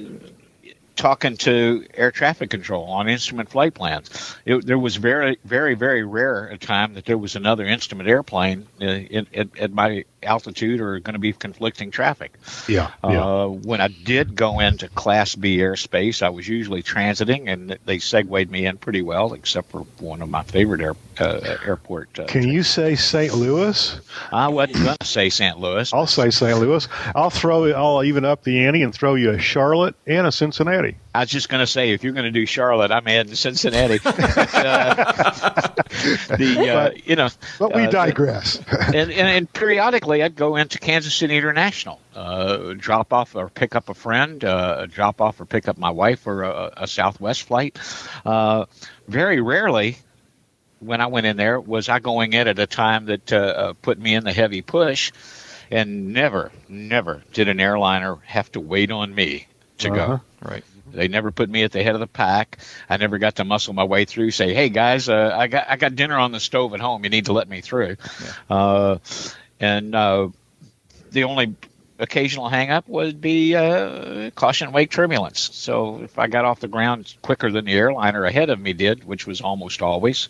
talking to air traffic control on instrument flight plans. It, there was very, very, very rare a time that there was another instrument airplane uh, in, in, at my altitude or going to be conflicting traffic. Yeah, yeah. Uh, when I did go into Class B airspace, I was usually transiting, and they segued me in pretty well, except for one of my favorite air, uh, airport. Uh, Can you say St. Louis? I wasn't going to say St. Louis. I'll say St. Louis. I'll throw. I'll even up the ante and throw you a Charlotte and a Cincinnati. I was just going to say, if you're going to do Charlotte, I'm adding Cincinnati. uh, the uh, you know, but we uh, digress. and, and, and, periodically, I'd go into Kansas City International, uh, drop off or pick up a friend, uh, drop off or pick up my wife for a, a Southwest flight. Uh, very rarely, when I went in there, was I going in at a time that put me in the heavy push. And never, never did an airliner have to wait on me to uh-huh. go. Right. They never put me at the head of the pack. I never got to muscle my way through. Say, hey guys, uh, I got I got dinner on the stove at home. You need to let me through. Yeah. Uh, and uh, the only occasional hangup would be uh, caution wake turbulence. So if I got off the ground quicker than the airliner ahead of me did, which was almost always,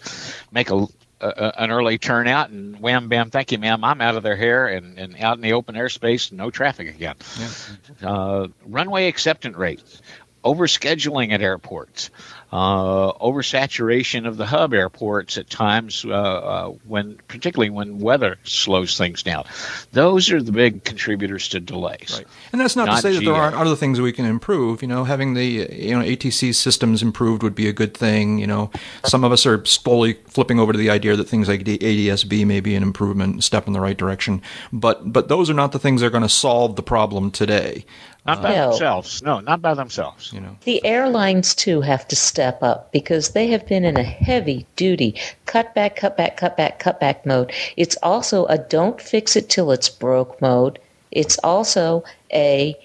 make a an early turnout and wham bam thank you ma'am i'm out of their hair and, and out in the open airspace no traffic again yeah. uh, runway acceptance rates overscheduling at airports, uh, oversaturation of the hub airports at times uh, uh, when, particularly when weather slows things down. Those are the big contributors to delays. Right. And that's not, not to say that there aren't other things we can improve. You know, having the you know ATC systems improved would be a good thing. You know, some of us are slowly flipping over to the idea that things like ADSB may be an improvement, step in the right direction. But but those are not the things that are going to solve the problem today. Not by no. themselves. No, not by themselves. You know. The airlines too have to step up because they have been in a heavy duty cut back, cut back, cut back, cut back mode. It's also a don't fix it till it's broke mode. It's also a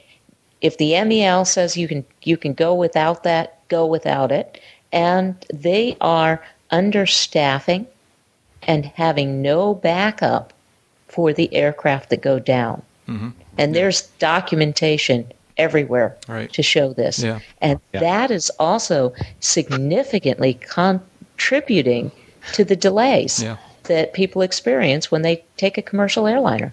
if the MEL says you can you can go without that, go without it. And they are understaffing and having no backup for the aircraft that go down. Mm-hmm. And there's documentation everywhere Right. to show this. Yeah. And Yeah. that is also significantly contributing to the delays Yeah. that people experience when they take a commercial airliner.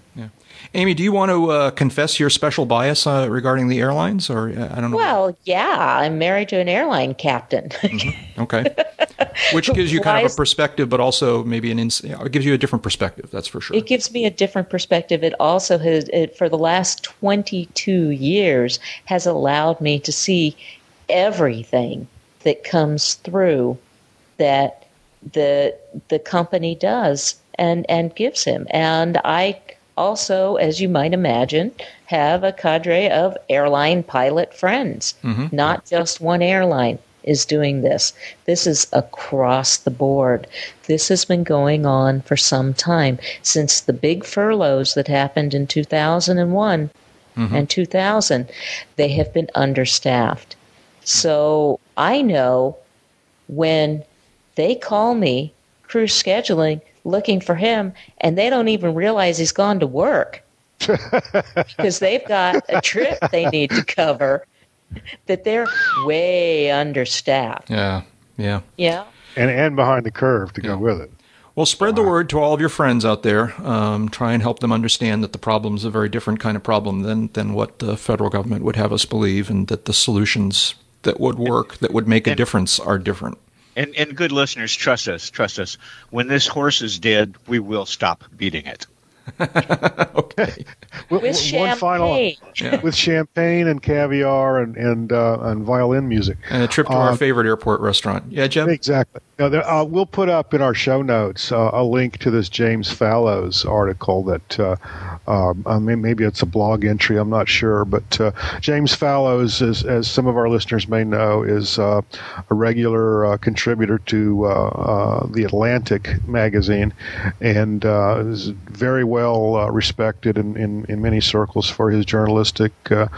Amy, do you want to uh, confess your special bias uh, regarding the airlines, or uh, I don't know? Well, yeah, I'm married to an airline captain. okay, which gives you kind of a perspective, but also maybe an ins- it gives you a different perspective. That's for sure. it gives me a different perspective. It also has, it, for the last 22 years, has allowed me to see everything that comes through that the the company does and and gives him. And I also, as you might imagine, have a cadre of airline pilot friends. Mm-hmm. Not just one airline is doing this. This is across the board. This has been going on for some time since the big furloughs that happened in 2001 and mm-hmm. 2000. They have been understaffed. So I know when they call me, crew scheduling, looking for him, and they don't even realize he's gone to work because they've got a trip they need to cover, that they're way understaffed. yeah, yeah. Yeah. and and behind the curve to go with it. Well, spread the word to all of your friends out there. Um, try and help them understand that the problem is a very different kind of problem than than what the federal government would have us believe, and that the solutions that would work, that would make a difference, are different. And, and good listeners, trust us, trust us. When this horse is dead, we will stop beating it. okay. W- With w- one final champagne. Yeah. with champagne and caviar and and uh, and violin music. And a trip to our Uh, favorite airport restaurant. Yeah, Jeb. Exactly. Now, there, uh, we'll put up in our show notes uh, a link to this James Fallows article that uh, um, I mean, maybe it's a blog entry. I'm not sure, but uh, James Fallows, is, as some of our listeners may know, is uh, a regular uh, contributor to uh, uh, the Atlantic magazine, and uh, is very well uh, respected in, in, in many circles for his journalistic uh,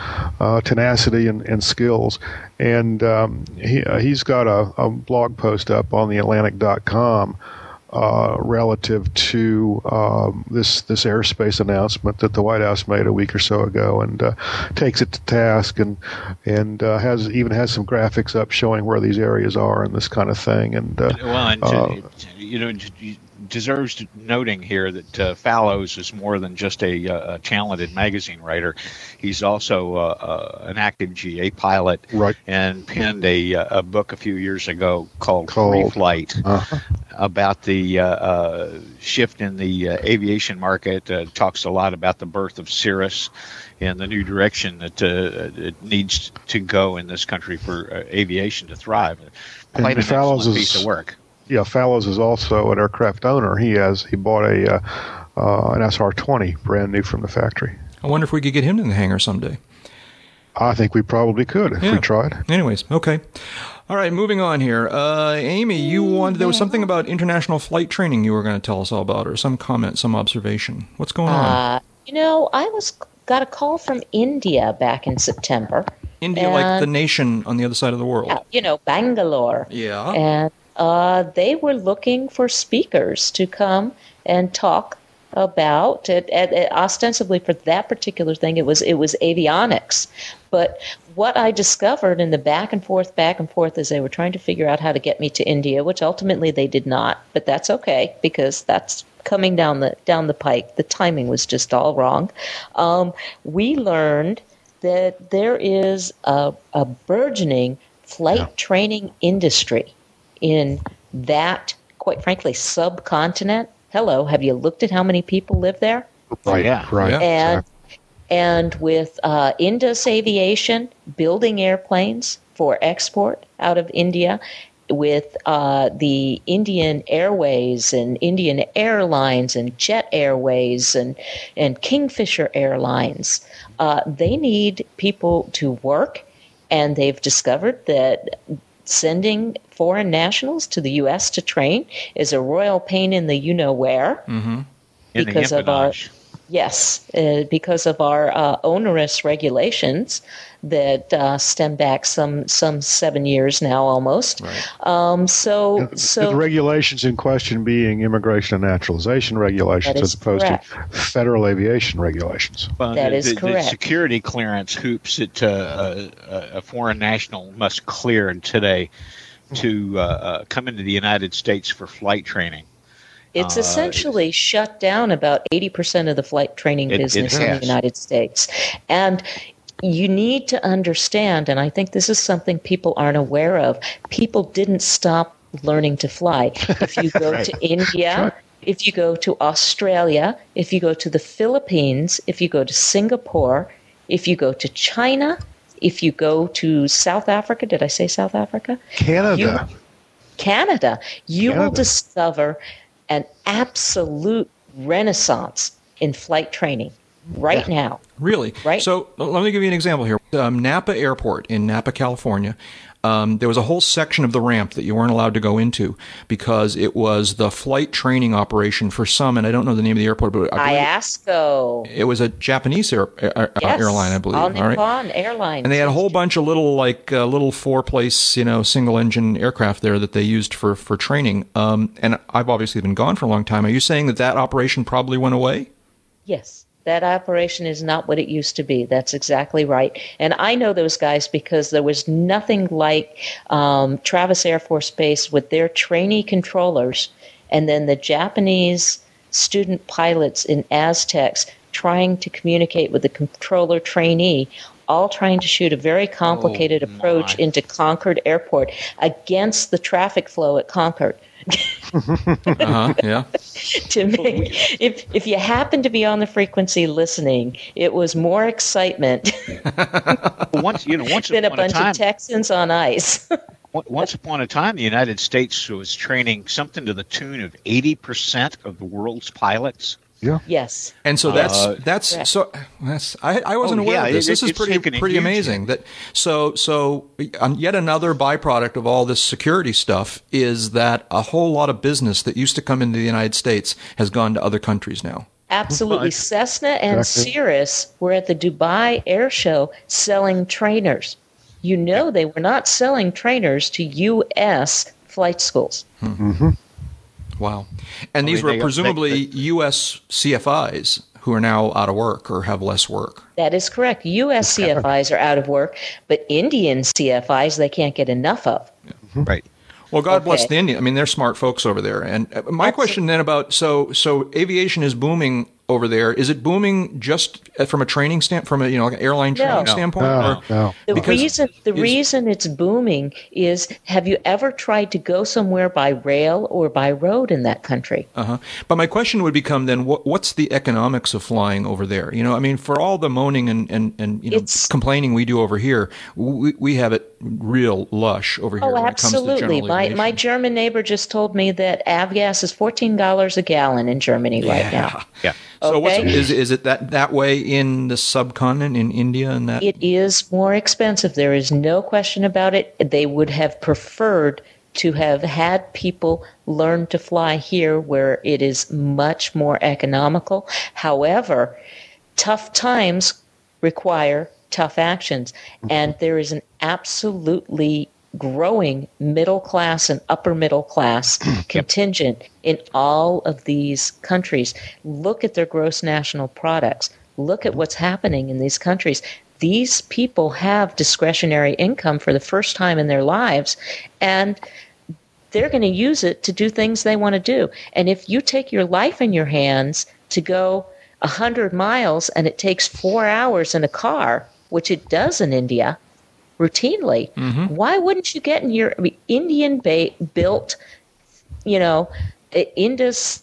uh, tenacity and, and skills. And um, he, uh, he's got a, a blog post up on theatlantic.com uh, relative to um, this this airspace announcement that the White House made a week or so ago, and uh, takes it to task, and and uh, has even has some graphics up showing where these areas are and this kind of thing. And uh, Well, and you know, deserves noting here that uh, Fallows is more than just a, uh, a talented magazine writer. He's also uh, uh, an active GA pilot, Right. And penned a, uh, a book a few years ago called, Called- Free Flight. uh, about the uh, uh, shift in the uh, aviation market. Uh, talks a lot about the birth of Cirrus and the new direction that uh, it needs to go in this country for uh, aviation to thrive. And an Fallows is- piece of work. Yeah, Fallows is also an aircraft owner. He has he bought a uh, uh, an SR-20 brand new from the factory. I wonder if we could get him in the hangar someday. I think we probably could if Yeah. we tried. Anyways, okay. All right, moving on here. Uh, Amy, you wanted there was something about international flight training you were going to tell us all about, or some comment, some observation. What's going on? Uh, you know, I was got a call from India back in September. India, like the nation on the other side of the world. Uh, you know, Bangalore. Yeah. And uh, they were looking for speakers to come and talk about it. And, and ostensibly for that particular thing, it was it was avionics. But what I discovered in the back and forth, back and forth, is they were trying to figure out how to get me to India, which ultimately they did not. But that's okay because that's coming down the down the pike. The timing was just all wrong. Um, we learned that there is a, a burgeoning flight training industry in that, quite frankly, subcontinent. Hello, have you looked at how many people live there? Right. yeah. Right. Yeah. And and with uh, Indus Aviation building airplanes for export out of India, with uh, the Indian Airways and Indian Airlines and Jet Airways and and Kingfisher Airlines, uh, they need people to work, and they've discovered that sending foreign nationals to the U.S. to train is a royal pain in the you know where In because of our. Yes, uh, because of our uh, onerous regulations that uh, stem back some some seven years now almost. Right. Um, so The- so the regulations in question being immigration and naturalization regulations as opposed correct. to federal aviation regulations. Well, That the, is the, the correct. security clearance hoops that uh, a, a foreign national must clear today to uh, uh, come into the United States for flight training. It's Uh, essentially shut down about 80% of the flight training It- it business in the. United States. And you need to understand, and I think this is something people aren't aware of, people didn't stop learning to fly. If you go to India, if you go to Australia, if you go to the Philippines, if you go to Singapore, if you go to China, if you go to South Africa, did I say South Africa? Canada. Canada, you will discover an absolute renaissance in flight training right now. Really? Right. So let me give you an example here. Um, Napa Airport in Napa, California. Um, there was a whole section of the ramp that you weren't allowed to go into because it was the flight training operation for some, and I don't know the name of the airport, but I IASCO. it was a Japanese air, air, Yes. airline, I believe. All all right? Nippon Airlines. And they had a whole bunch of little, like, uh, little four-place, you know, single-engine aircraft there that they used for for training. Um, and I've obviously been gone for a long time. Are you saying that that operation probably went away? Yes. That operation is not what it used to be. That's exactly right. And I know those guys because there was nothing like um, Travis Air Force Base with their trainee controllers and then the Japanese student pilots in Aztecs trying to communicate with the controller trainee, all trying to shoot a very complicated Oh, approach into Concord Airport against the traffic flow at Concord. Uh huh. Yeah. to make if if you happen to be on the frequency listening, it was more excitement Once you know, once than a upon a bunch time, of Texans on ice. once upon a time, the United States was training something to the tune of eighty percent of the world's pilots. Yes. And so that's Uh, that's Correct. so that's I, I wasn't Oh, aware yeah, of this. it- this is it's pretty pretty amazing. hit. That so so um, yet another byproduct of all this security stuff is that a whole lot of business that used to come into the United States has gone to other countries now. Absolutely. But- Cessna and Exactly. Cirrus were at the Dubai Air Show selling trainers. You know they were not selling trainers to U.S. flight schools. Wow. And I these mean, were they- they- presumably they- U.S. CFIs who are now out of work or have less work. That is correct. U.S. CFIs are out of work, but Indian CFIs they can't get enough of. Right. Well, God bless the Indian. I mean, they're smart folks over there. And uh, my question then about so so aviation is booming over there. Is it booming just uh, from a training stand from a you know like an airline training No. standpoint? No, or- no. The Because reason the is- reason it's booming is have you ever tried to go somewhere by rail or by road in that country? Uh-huh. But my question would become then, what, what's the economics of flying over there? You know, I mean, for all the moaning and, and, and you know, It's- complaining we do over here, we, we have it real lush over here Oh, when it comes to absolutely. My aviation. my German neighbor just told me that avgas is fourteen dollars a gallon in Germany right now. Yeah. So Okay. is, is it that, that way in the subcontinent, in India and that? It is more expensive. There is no question about it. They would have preferred to have had people learn to fly here where it is much more economical. However, tough times require tough actions. And there is an absolutely growing middle class and upper middle class contingent in all of these countries. Look at their gross national products. Look at what's happening in these countries. These people have discretionary income for the first time in their lives, and they're going to use it to do things they want to do. And if you take your life in your hands to go 100 miles and it takes four hours in a car, which it does in India routinely, mm-hmm. why wouldn't you get in your I mean, Indian ba- built, you know, Indus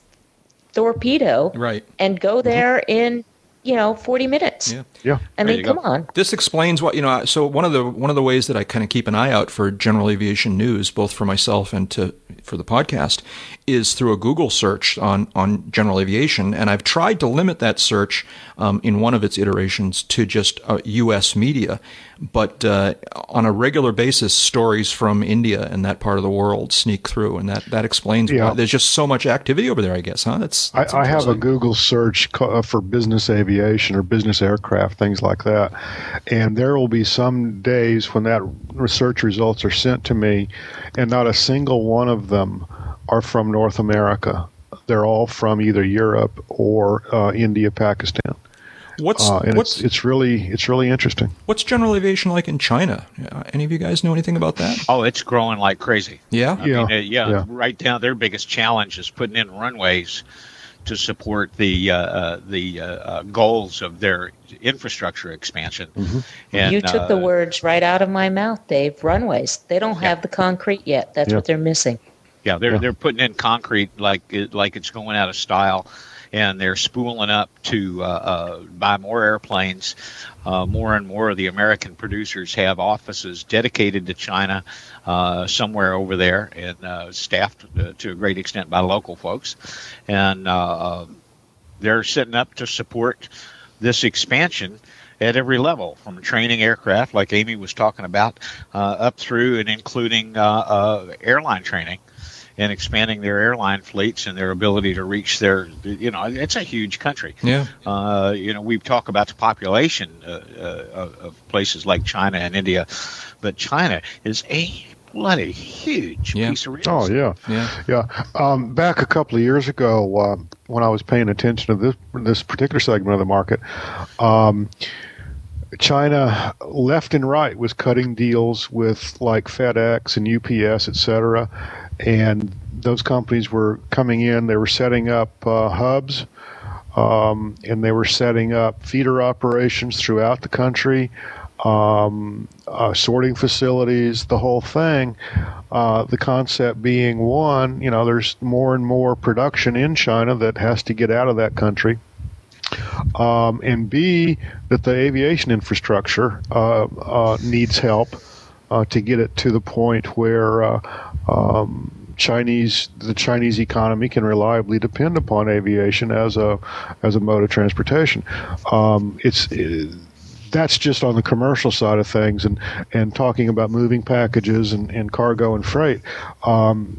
Thorpedo Right. and go mm-hmm. there in, you know, 40 minutes. Yeah. Yeah. I mean, come go. on. This explains what you know. So one of the one of the ways that I kind of keep an eye out for general aviation news, both for myself and to for the podcast, is through a Google search on on general aviation. And I've tried to limit that search um, in one of its iterations to just uh, U.S. media, but uh, on a regular basis, stories from India and that part of the world sneak through, and that that explains Yeah. why there's just so much activity over there. I guess, huh? That's, that's I, I have a. Google search uh, for business aviation or business aircraft, things like that. And there will be some days when that research results are sent to me, and not a single one of them are from North America. They're all from either Europe or uh, India, Pakistan, What's uh, and what's it's it's really it's really interesting. what's general aviation like in China? Uh, any of you guys know anything about that? Oh, it's growing like crazy. Yeah. I Yeah, mean, uh, yeah, yeah. right now, Their biggest challenge is putting in runways to support the uh, uh, the uh, uh, goals of their infrastructure expansion. Mm-hmm. And, you took the uh, words right out of my mouth, Dave. Runways. They don't have the concrete yet. That's Yeah. what they're missing. Yeah, they're Yeah. they're putting in concrete like it, like it's going out of style, and they're spooling up to uh, uh, buy more airplanes. Uh, more and more of the American producers have offices dedicated to China, somewhere over there, and staffed to a great extent by local folks, and they're setting up to support this expansion at every level, from training aircraft, like Amy was talking about, uh, up through and including uh, uh, airline training and expanding their airline fleets and their ability to reach their, you know, it's a huge country. Yeah. Uh, you know, we talk about the population uh, uh, of of places like China and India, but China is a bloody huge Yeah. piece of real Oh yeah, Yeah. yeah. Um, back a couple of years ago, uh, when I was paying attention to this this particular segment of the market, um, China left and right was cutting deals with like FedEx and UPS, et cetera, and those companies were coming in. They were setting up uh, hubs. Um, and they were setting up feeder operations throughout the country, um, uh, sorting facilities, the whole thing. Uh, the concept being one, you know, there's more and more production in China that has to get out of that country. Um, and B, that the aviation infrastructure uh, uh, needs help uh, to get it to the point where um, Chinese the Chinese economy can reliably depend upon aviation as a as a mode of transportation. Um, it's it, that's just on the commercial side of things, and and talking about moving packages and, and cargo and freight. Um,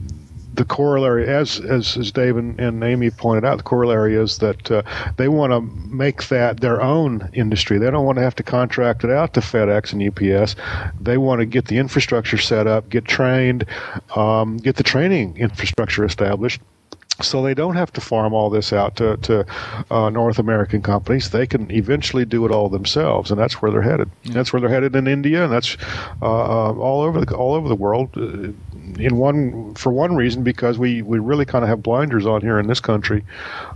the corollary, as as, as Dave and, and Amy pointed out, the corollary is that uh, they want to make that their own industry. They don't want to have to contract it out to FedEx and UPS. They want to get the infrastructure set up, get trained, um, get the training infrastructure established. So they don't have to farm all this out to, to uh, North American companies. They can eventually do it all themselves, and that's where they're headed. That's where they're headed in India, and that's uh, uh, all over the all over the world. Uh, in one for one reason, because we, we really kind of have blinders on here in this country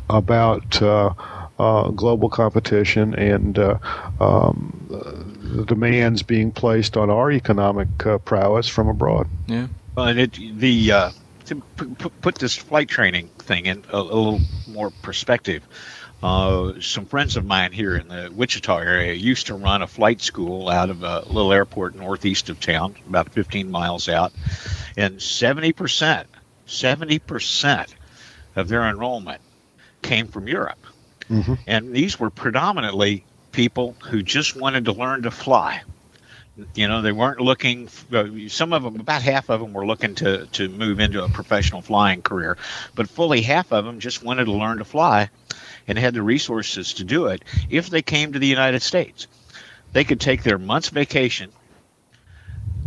about uh, uh, global competition and uh, um, the demands being placed on our economic uh, prowess from abroad. Yeah. Well, and it, the uh, to p- p- put this flight training thing in a, a little more perspective. Uh, some friends of mine here in the Wichita area used to run a flight school out of a little airport northeast of town, about 15 miles out, and 70 percent, 70 percent of their enrollment came from Europe, Mhm. and these were predominantly people who just wanted to learn to fly. You know, they weren't looking. Uh, some of them, about half of them, were looking to to move into a professional flying career, but fully half of them just wanted to learn to fly, and had the resources to do it. If they came to the United States, they could take their month's vacation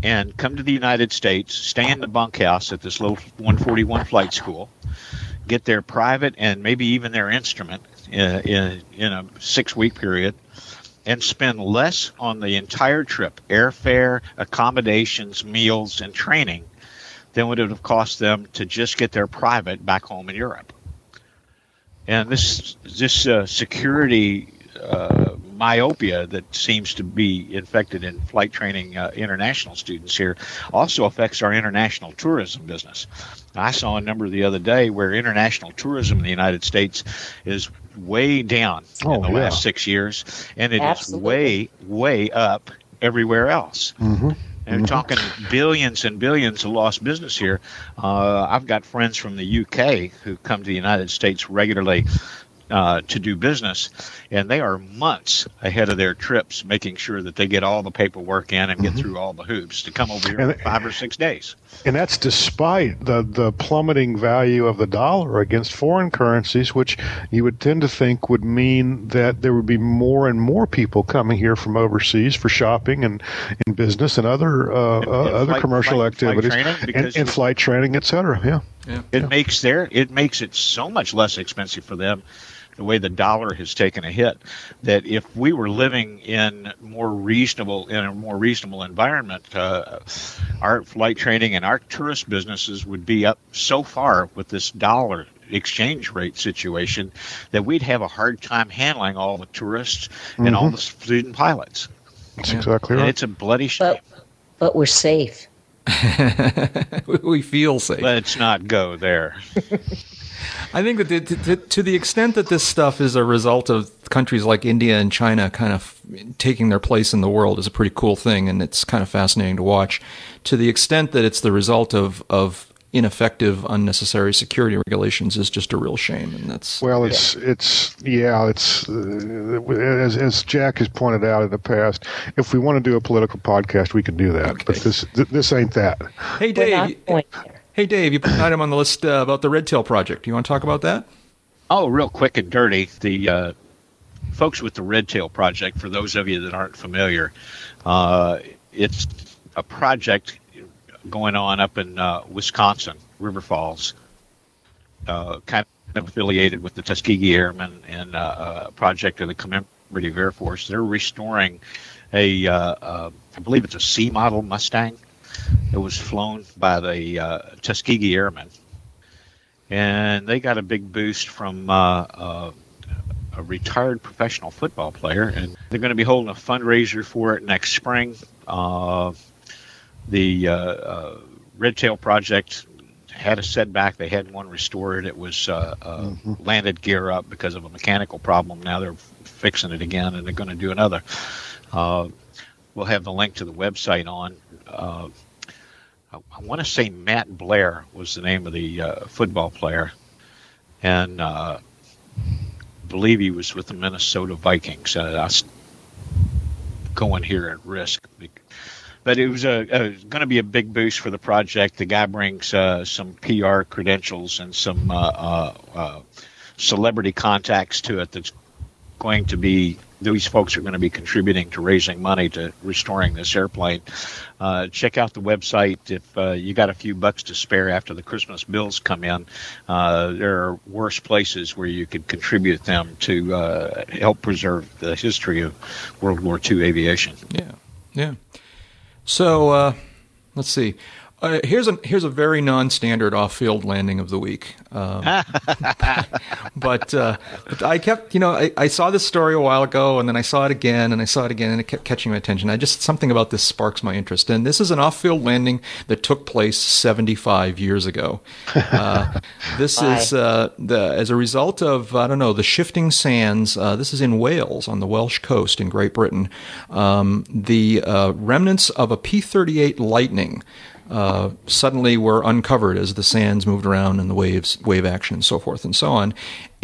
and come to the United States, stay in the bunkhouse at this little 141 flight school, get their private and maybe even their instrument in, in, in a six week period, and spend less on the entire trip airfare, accommodations, meals, and training than would it have cost them to just get their private back home in Europe. And this this uh, security uh, myopia that seems to be infected in flight training uh, international students here also affects our international tourism business. I saw a number the other day where international tourism in the United States is way down Oh, in the yeah. last six years, and it is Absolutely. way, way up everywhere else. Mm-hmm. And we're talking billions and billions of lost business here. Uh, I've got friends from the UK who come to the United States regularly uh, to do business, and they are months ahead of their trips, making sure that they get all the paperwork in and get through all the hoops to come over here And- in five or six days. And that's despite the, the plummeting value of the dollar against foreign currencies, which you would tend to think would mean that there would be more and more people coming here from overseas for shopping and, and business and other uh, And- uh, and other flight- commercial flight- flight activities training, and, because and you- flight training, et cetera. Yeah. Yeah. It makes their it makes it so much less expensive for them the way the dollar has taken a hit that if we were living in more reasonable in a more reasonable environment uh, our flight training and our tourist businesses would be up so far with this dollar exchange rate situation that we'd have a hard time handling all the tourists and all the student pilots That's Yeah. exactly and it's a bloody shame But but we're safe. we feel safe. let's not go there I think that the, to, to, to the extent that this stuff is a result of countries like India and China kind of taking their place in the world is a pretty cool thing, and it's kind of fascinating to watch. To the extent that it's the result of of ineffective, unnecessary security regulations is just a real shame, and that's Well, it's it's yeah, it's uh, as as Jack has pointed out in the past. If we want to do a political podcast, we can do that. But this th- this ain't that. hey We're not Dave. Hey Dave, you put an item on the list uh, about the Red Tail project. Do you want to talk about that? Oh, real quick and dirty. The uh, folks with the Red Tail Project, for those of you that aren't familiar, uh, it's a project going on up in uh, Wisconsin, River Falls, uh, kind of affiliated with the Tuskegee Airmen and uh, a project of the Commemorative Air Force. They're restoring a, uh, uh, I believe it's a C model Mustang that was flown by the uh, Tuskegee Airmen and they got a big boost from uh, uh, a retired professional football player, and they're going to be holding a fundraiser for it next spring. Uh, the uh, uh, Red Tail Project had a setback; they had one restored. It was uh, uh, landed gear up because of a mechanical problem. Now they're fixing it again, and they're going to do another. Uh, we'll have the link to the website on. I, want to say Matt Blair was the name of the uh, football player, and uh, believe he was with the Minnesota Vikings. Uh, I s- going here at risk, but it was a, going to be a big boost for the project. The guy brings uh, some PR credentials and some uh, uh, celebrity contacts to it. That's going to be these folks are going to be contributing to raising money to restoring this airplane. Uh, check out the website if uh, you got a few bucks to spare after the Christmas bills come in. Uh, there are worse places where you could contribute them to uh, help preserve the history of World War II aviation. Yeah, yeah. So uh, let's see. Uh, here's a here's a very non-standard off-field landing of the week. Um, but, uh, but I kept, you know, I, I saw this story a while ago, and then I saw it again, and I saw it again, and it kept catching my attention. I just something about this sparks my interest. And this is an off-field landing that took place 75 years ago. Uh, this is uh, the as a result of I don't know the shifting sands. Uh, this is in Wales on the Welsh coast in Great Britain. Um, the uh, remnants of a P-38 Lightning uh, suddenly were uncovered as the sands moved around and the waves, wave action, and so forth and so on.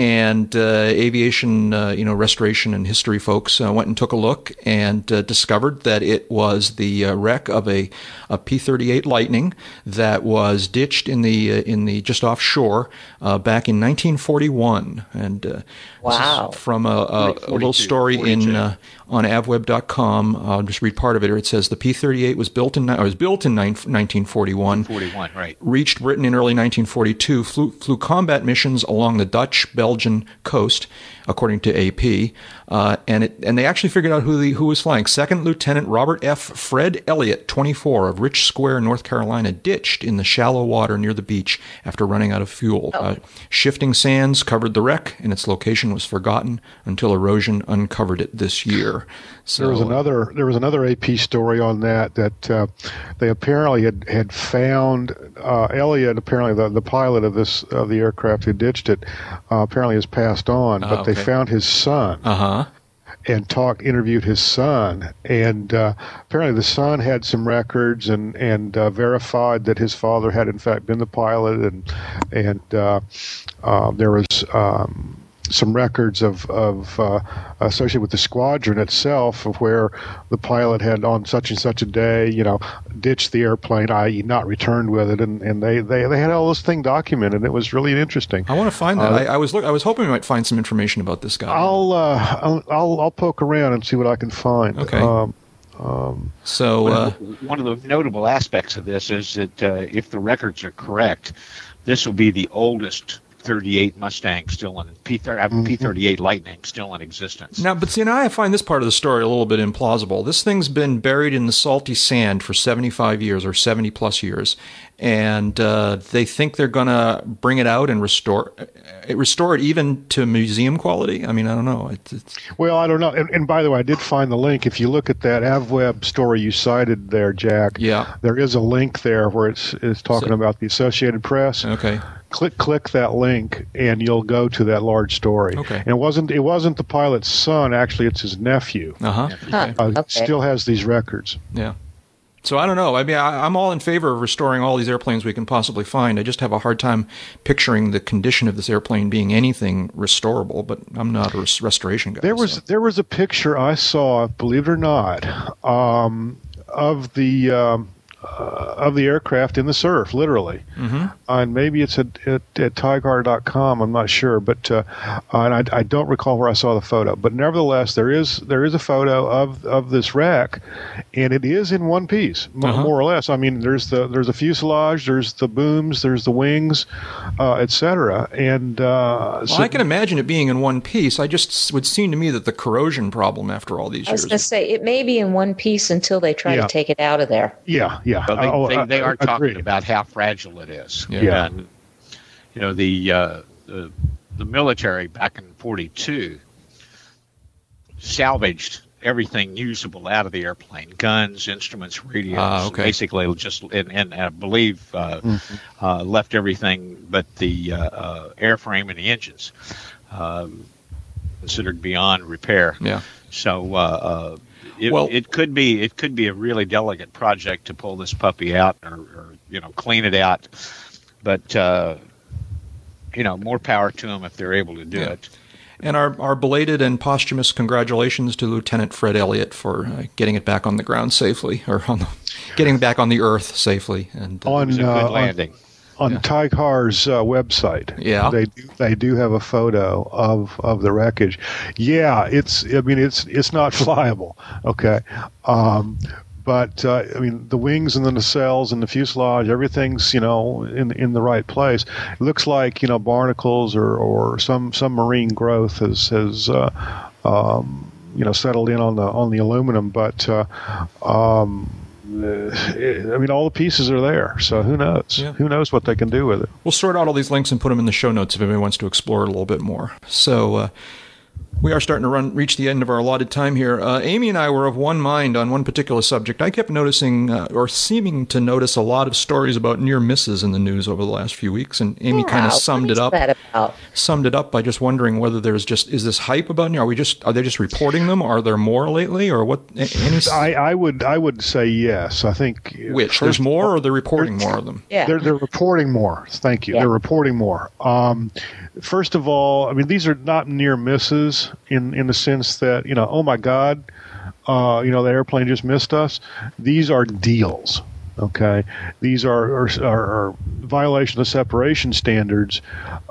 And uh, aviation, uh, you know, restoration and history folks uh, went and took a look and uh, discovered that it was the uh, wreck of a, a P-38 Lightning that was ditched in the uh, in the just offshore uh, back in 1941. And uh, Wow. from a, a, a little 42, story in 42. uh, on avweb.com. I'll just read part of it. It says the P-38 was built in or was built in nine- 1941 41, right. reached Britain in early 1942, flew, flew combat missions along the Dutch, Belgian, Belgian coast, according to AP. Uh, and it, and they actually figured out who the who was flying. Second Lieutenant Robert F. Fred Elliott, 24, of Rich Square, North Carolina, ditched in the shallow water near the beach after running out of fuel. Uh, shifting sands covered the wreck, and its location was forgotten until erosion uncovered it this year. So There was another. There was another AP story on that that uh, they apparently had had found uh, Elliott. Apparently, the, the pilot of this of the aircraft who ditched it uh, apparently has passed on. But Okay. they found his son Uh huh. and talked, interviewed his son, and uh, apparently the son had some records and and uh, verified that his father had in fact been the pilot, and and uh, uh, there was. Um, some records of, of uh, associated with the squadron itself of where the pilot had on such and such a day, you know, ditched the airplane, i.e., not returned with it, and, and they, they, they had all this thing documented. It was really interesting. I want to find that. Uh, I, I was look. I was hoping we might find some information about this guy. I'll, uh, I'll I'll I'll poke around and see what I can find. Okay. Um, so One uh, of, the, one of the notable aspects of this is that uh, if the records are correct, this will be the oldest 38 Mustang still in P Mm-hmm. 38 Lightning still in existence. Now, but see, now I find this part of the story a little bit implausible. This thing's been buried in the salty sand for 75 years or 70 plus years, and uh, they think they're going to bring it out and restore it, restore it even to museum quality. I mean, I don't know. It, it's, Well, I don't know. And, and by the way, I did find the link. If you look at that AvWeb story you cited there, Jack, Yeah. there is a link there where it's it's talking So- about the Associated Press. okay. Click click that link, and you'll go to that large story. Okay. And it wasn't it wasn't the pilot's son. Actually, it's his nephew. Uh huh. Huh. Uh, Okay. Still has these records. Yeah. So I don't know. I mean, I, I'm all in favor of restoring all these airplanes we can possibly find. I just have a hard time picturing the condition of this airplane being anything restorable. But I'm not a res- restoration guy. There was so. there was a picture I saw, believe it or not, um, of the um, uh, of the aircraft in the surf, literally. Mm-hmm. and maybe it's at at, at tighar.com. I'm not sure, but uh, and I, I don't recall where I saw the photo. But nevertheless, there is there is a photo of of this wreck, and it is in one piece, m- Uh-huh. more or less. I mean, there's the there's a fuselage, there's the booms, there's the wings, uh, etc. And uh, Well, I can imagine it being in one piece. I just would seem to me that the corrosion problem after all these years. I was going to say it may be in one piece until they try Yeah. to take it out of there. yeah, yeah. But they, Oh, they, they are talking about how fragile it is. Yeah. Yeah. And, you know, the, uh, the, the military back in 42 salvaged everything usable out of the airplane guns, instruments, radios. Ah, okay. Basically, just, and, and I believe, uh, uh, left everything but the uh, uh, airframe and the engines. Um, considered beyond repair. yeah. So uh, uh, it, Well- it could be it could be a really delicate project to pull this puppy out or, or you know clean it out, but uh, you know more power to them if they're able to do Yeah. it. And our, our belated and posthumous congratulations to Lieutenant Fred Elliott for uh, getting it back on the ground safely, or on the, getting back on the Earth safely. And uh, on It was a uh, good on- TIGHAR's uh, website. Yeah. they do, they do have a photo of of the wreckage. Yeah, it's I mean it's it's not flyable. Okay, um, but uh, I mean the wings and the nacelles and the fuselage, everything's you know in in the right place. It looks like you know barnacles or or some some marine growth has has. Uh, um, you know, settled in on the on the aluminum, but uh, um, I mean, all the pieces are there. So who knows? Yeah. Who knows what they can do with it? We'll sort out all these links and put them in the show notes if anybody wants to explore it a little bit more. So uh, we are starting to run reach the end of our allotted time here. Uh, Amy and I were of one mind on one particular subject. I kept noticing uh, or seeming to notice a lot of stories about near misses in the news over the last few weeks, and Amy kind of summed what it is up. Summed it up by just wondering whether there's just is this hype about near? are we just are they just reporting them? Are there more lately, or what? a- Any I, I would I would say yes. I think which there's more, or they're reporting more of them? Yeah. They're they're reporting more. Thank you. Yeah. They're reporting more. Um, first of all, I mean these are not near misses in in the sense that you know oh my god, uh, you know the airplane just missed us. These are deals. Okay, these are are, are, violation of separation standards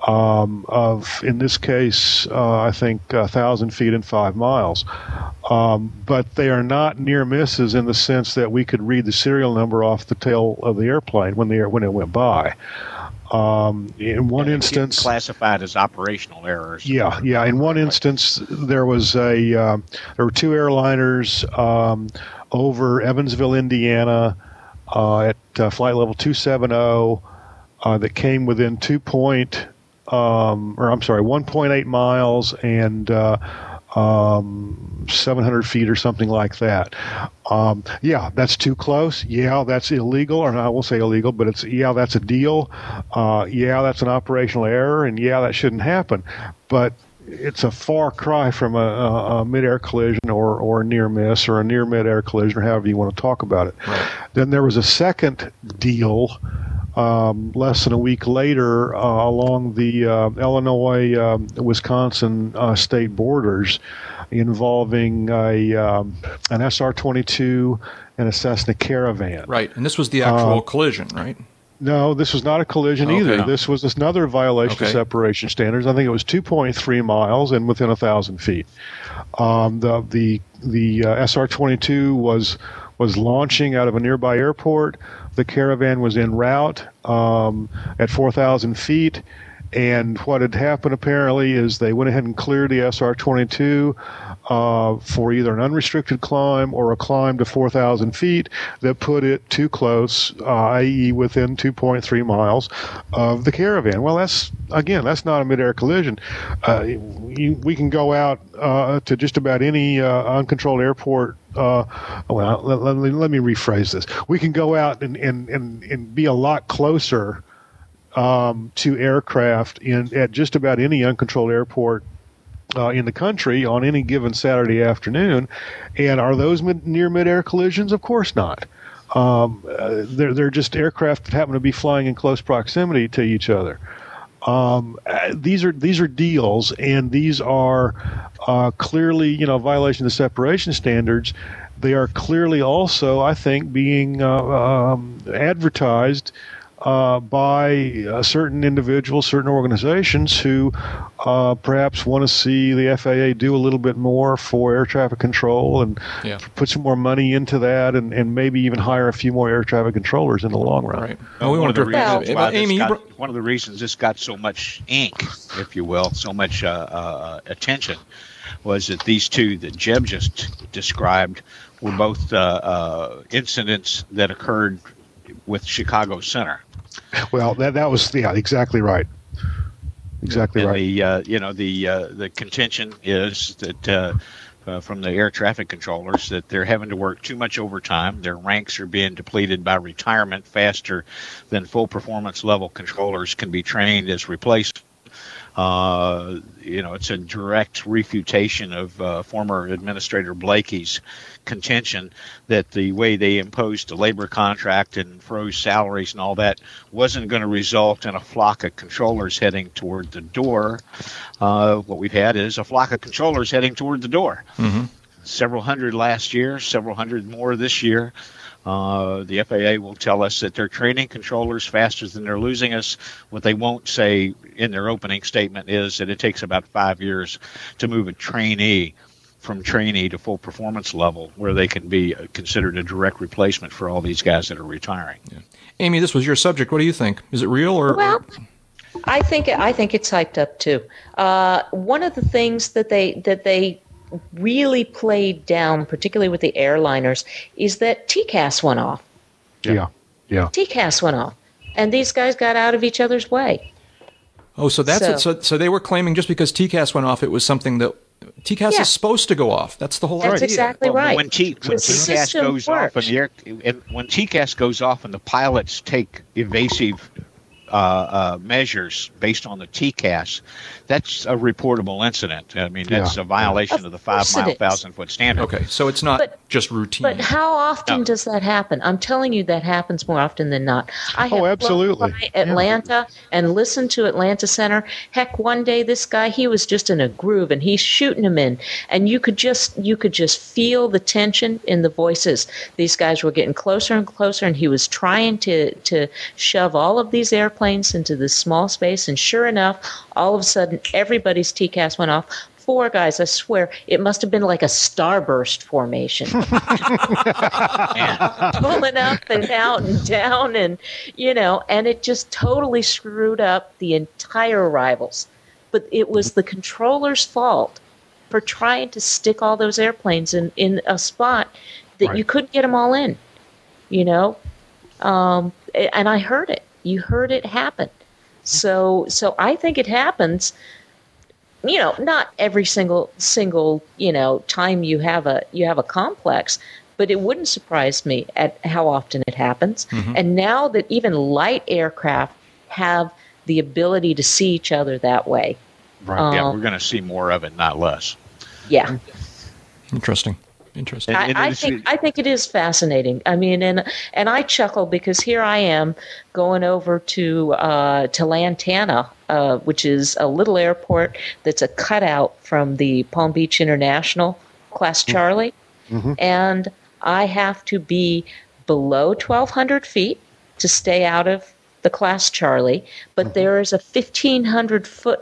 um, of in this case uh, I think a thousand feet and five miles. Um, but they are not near misses in the sense that we could read the serial number off the tail of the airplane when the when it went by. Um, in one Yeah, instance, classified as operational errors. yeah, yeah. In one instance, there was a um, there were two airliners um, over Evansville, Indiana, uh, at uh, flight level two seven zero uh, that came within two point, um, or I'm sorry, one point eight miles and. Um, 700 feet or something like that. Um, yeah, that's too close. Yeah, that's illegal, or I won't say illegal, but it's yeah, that's a deal. Uh, yeah, that's an operational error, and yeah, that shouldn't happen. But it's a far cry from a, a, a mid-air collision or, or a near miss or a near mid-air collision or however you want to talk about it. Then there was a second deal um, less than a week later uh, along the uh, Illinois um, Wisconsin uh, state borders involving a um, an SR 22 and a Cessna Caravan. Right, and this was the actual collision, right? No, this was not a collision Okay. either. This was another violation Okay. of separation standards. I think it was 2.3 miles and within a thousand feet. Um, the the the uh, SR-22 was was launching out of a nearby airport. The caravan was en route um, at 4,000 feet. And what had happened apparently is they went ahead and cleared the SR-22 uh, for either an unrestricted climb or a climb to 4,000 feet that put it too close, uh, i.e., within 2.3 miles of the caravan. Well, that's again, that's not a midair collision. Uh, you, we can go out uh, to just about any uh, uncontrolled airport. Uh, well, let, let, me, let me rephrase this. We can go out and, and, and, and be a lot closer um, to aircraft in at just about any uncontrolled airport uh, in the country on any given Saturday afternoon. And are those mid, near mid-air collisions? Of course not. Um, uh, they're they're just aircraft that happen to be flying in close proximity to each other. Um, uh, these are these are deals, and these are uh, clearly you know violation of the separation standards. They are clearly also, I think, being uh, um, advertised uh, by uh, certain individuals, certain organizations who uh, perhaps want to see the FAA do a little bit more for air traffic control and Yeah. put some more money into that, and, and maybe even hire a few more air traffic controllers in the long run. Right. We one, want of the to reasons Well- why this Amy, got, one of the reasons this got so much ink, if you will, so much uh, uh, attention, was that these two that Jeb just described were both uh, uh, incidents that occurred with Chicago Center. Well, that that was yeah, exactly right. Exactly And right. the uh, you know the uh, the contention is that uh, uh, from the air traffic controllers that they're having to work too much overtime. Their ranks are being depleted by retirement faster than full performance level controllers can be trained as replacement. Uh, you know, it's a direct refutation of uh, former Administrator Blakey's contention that the way they imposed a labor contract and froze salaries and all that wasn't going to result in a flock of controllers heading toward the door. Uh, what we've had is a flock of controllers heading toward the door. Mhm. Several hundred last year, several hundred more this year. Uh, the FAA will tell us that they're training controllers faster than they're losing us. What they won't say in their opening statement is that it takes about five years to move a trainee from trainee to full performance level, where they can be uh, considered a direct replacement for all these guys that are retiring. Amy, this was your subject. What do you think? Is it real or? Well, I think I think it's hyped up too. Uh, one of the things that they that they really played down, particularly with the airliners, is that TCAS went off. yeah, yeah. TCAS went off, and these guys got out of each other's way. oh, so that's so- it. So, so they were claiming just because TCAS went off, it was something that TCAS Yeah. is supposed to go off. That's the whole That's idea. That's exactly Well, right. When, T, when TCAS system goes off and the air, and when TCAS goes off and the pilots take evasive uh, uh, measures based on the TCAS, that's a reportable incident. I mean, that's Yeah. a violation Of of, the five mile thousand foot standard. Okay, so it's not But- just routine. But how often No. does that happen? I'm telling you, that happens more often than not. I have Oh, flown absolutely. by Atlanta and listened to Atlanta Center. Heck, one day this guy he was just in a groove and he's shooting him in, and you could just you could just feel the tension in the voices. These guys were getting closer and closer, and he was trying to to shove all of these airplanes into this small space. And sure enough, all of a sudden everybody's TCAS went off. four guys. I swear it must have been like a starburst formation, pulling up and out and down, and you know, and it just totally screwed up the entire arrivals. But it was the controller's fault for trying to stick all those airplanes in in a spot that Right. you couldn't get them all in. You know, um, and I heard it. You heard it happen. So so I think it happens. You know, not every single single you know time you have a you have a complex, but it wouldn't surprise me at how often it happens. And now that even light aircraft have the ability to see each other that way, Right. yeah, Um, we're going to see more of it, not less. yeah. Interesting. Interesting. And- and I, I think I think it is fascinating. I mean, and and I chuckle because here I am going over to uh, to Lantana, uh, which is a little airport that's a cutout from the Palm Beach International Class Charlie, and I have to be below twelve hundred feet to stay out of the Class Charlie, but there is a fifteen hundred foot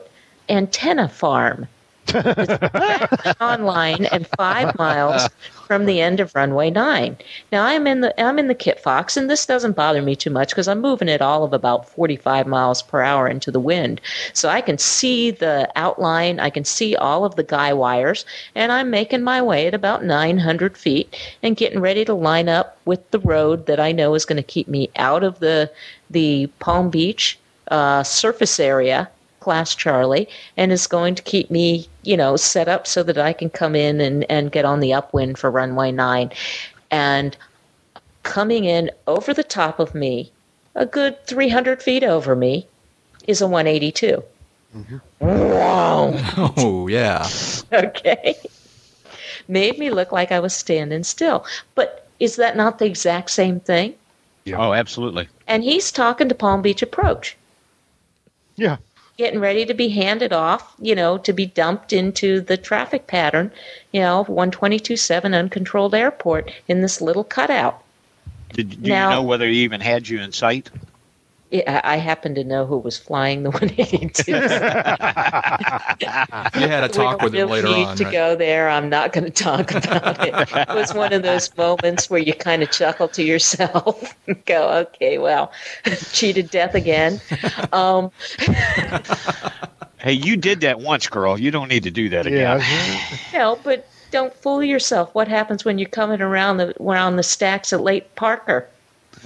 antenna farm online and five miles from the end of runway nine. Now I'm in the I'm in the Kit Fox, and this doesn't bother me too much because I'm moving at all of about 45 miles per hour into the wind, so I can see the outline. I can see all of the guy wires, and I'm making my way at about 900 feet and getting ready to line up with the road that I know is going to keep me out of the the Palm Beach uh, surface area class Charlie and is going to keep me, you know, set up so that I can come in and, and get on the upwind for runway nine. And coming in over the top of me, a good 300 feet over me, is a 182. Mm-hmm. Wow. oh yeah. Okay. Made me look like I was standing still. But is that not the exact same thing? Yeah. Oh, absolutely. And he's talking to Palm Beach Approach. Yeah. Getting ready to be handed off, you know, to be dumped into the traffic pattern, you know, 122.7 uncontrolled airport in this little cutout. Did, do Now- you know whether he even had you in sight? I I happen to know who was flying the 182. You had a talk with him don't later need on. to right? go there. I'm not going to talk about it. It was one of those moments where you kind of chuckle to yourself and go, okay, well, cheated death again. Um, Hey, you did that once, girl. You don't need to do that again. Yeah. No, but don't fool yourself. What happens when you're coming around the around the stacks at Lake Parker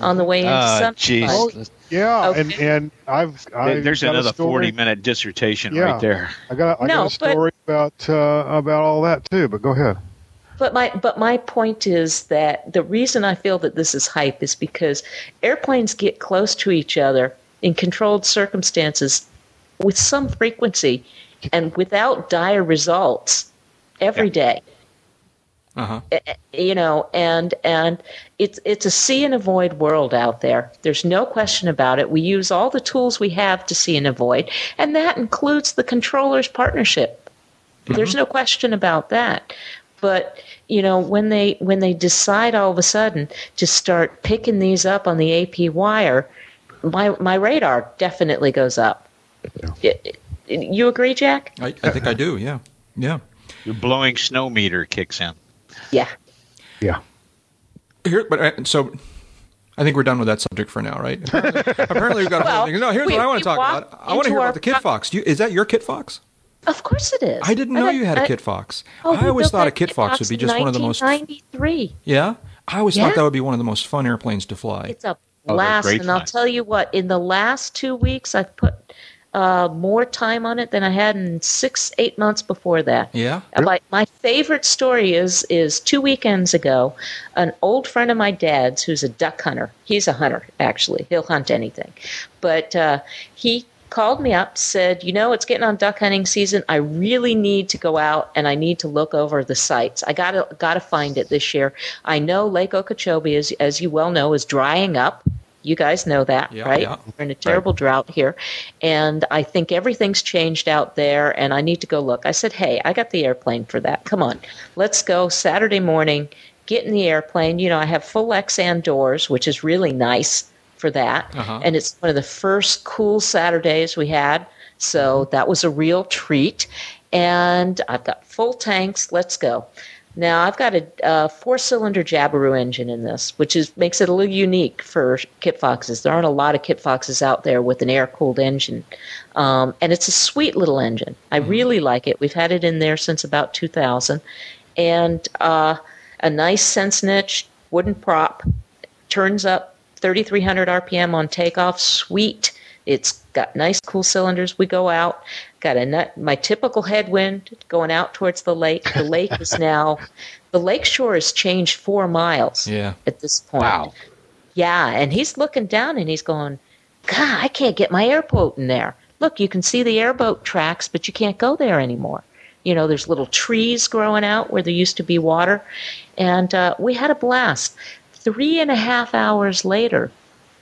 on the way into Ah, Sunshine? Jeez. Yeah. Okay. And and I've, I've There's got a another story- 40 minute dissertation Yeah. right there. I got I No, got a but- story about uh, about all that too. But go ahead. But my but my point is that the reason I feel that this is hype is because airplanes get close to each other in controlled circumstances with some frequency and without dire results every day. Uh-huh. Eh, eh, you know and and it's it's a see and avoid world out there there's no question about it we use all the tools we have to see and avoid and that includes the controllers partnership mm-hmm. there's no question about that but you know when they when they decide all of a sudden to start picking these up on the AP wire my my radar definitely goes up It- it- you agree Jack I, I think I do. Yeah. Yeah. Your blowing snow meter kicks in. Yeah Yeah. Here, but uh, so I think we're done with that subject for now, right? Apparently, apparently we've got. Well, other things. No, here's we- what I want to talk about. I want to into hear about the Kit pro- Fox. Do you, is that your Kit Fox? of course it is I didn't know got- you had a I- Kit Fox. Oh, I always thought a that Kit Fox would be just one of the most. 93. Yeah, I always Yeah. thought that would be one of the most fun airplanes to fly. It's a Oh, blast, great and I'll fun. tell you what. In the last two weeks, I've put uh, more time on it than I had in six, eight months before that. Yeah? Uh, My my favorite story is is two weekends ago. An old friend of my dad's, who's a duck hunter. He's a hunter, actually. He'll hunt anything, but uh, he called me up, said, "You know, it's getting on duck hunting season. I really need to go out and I need to look over the sites. I gotta gotta find it this year. I know Lake Okeechobee, as as you well know, is drying up." You guys know that, Yeah, right? yeah. We're in a terrible drought here. And I think everything's changed out there, and I need to go look. I said, Hey, I got the airplane for that. Come on, let's go Saturday morning, get in the airplane. You know, I have full Xan doors, which is really nice for that. Uh-huh. And it's one of the first cool Saturdays we had. So that was a real treat. and I've got full tanks. Let's go. Now I've got a, a four-cylinder Jabiru engine in this, which is makes it a little unique for Kit Foxes. There aren't a lot of Kit Foxes out there with an air-cooled engine, um, and it's a sweet little engine. I really like it. We've had it in there since about 2000, and uh, a nice Sensenich wooden prop turns up 3,300 RPM on takeoff. Sweet. It's got nice cool cylinders. We go out, got a nut, my typical headwind going out towards the lake. The lake is now, the lake shore has changed four miles Yeah. at this point. Wow. Yeah, and he's looking down and he's going, God, I can't get my airboat in there. Look, you can see the airboat tracks, but you can't go there anymore. You know, there's little trees growing out where there used to be water. And uh, we had a blast. Three and a half hours later,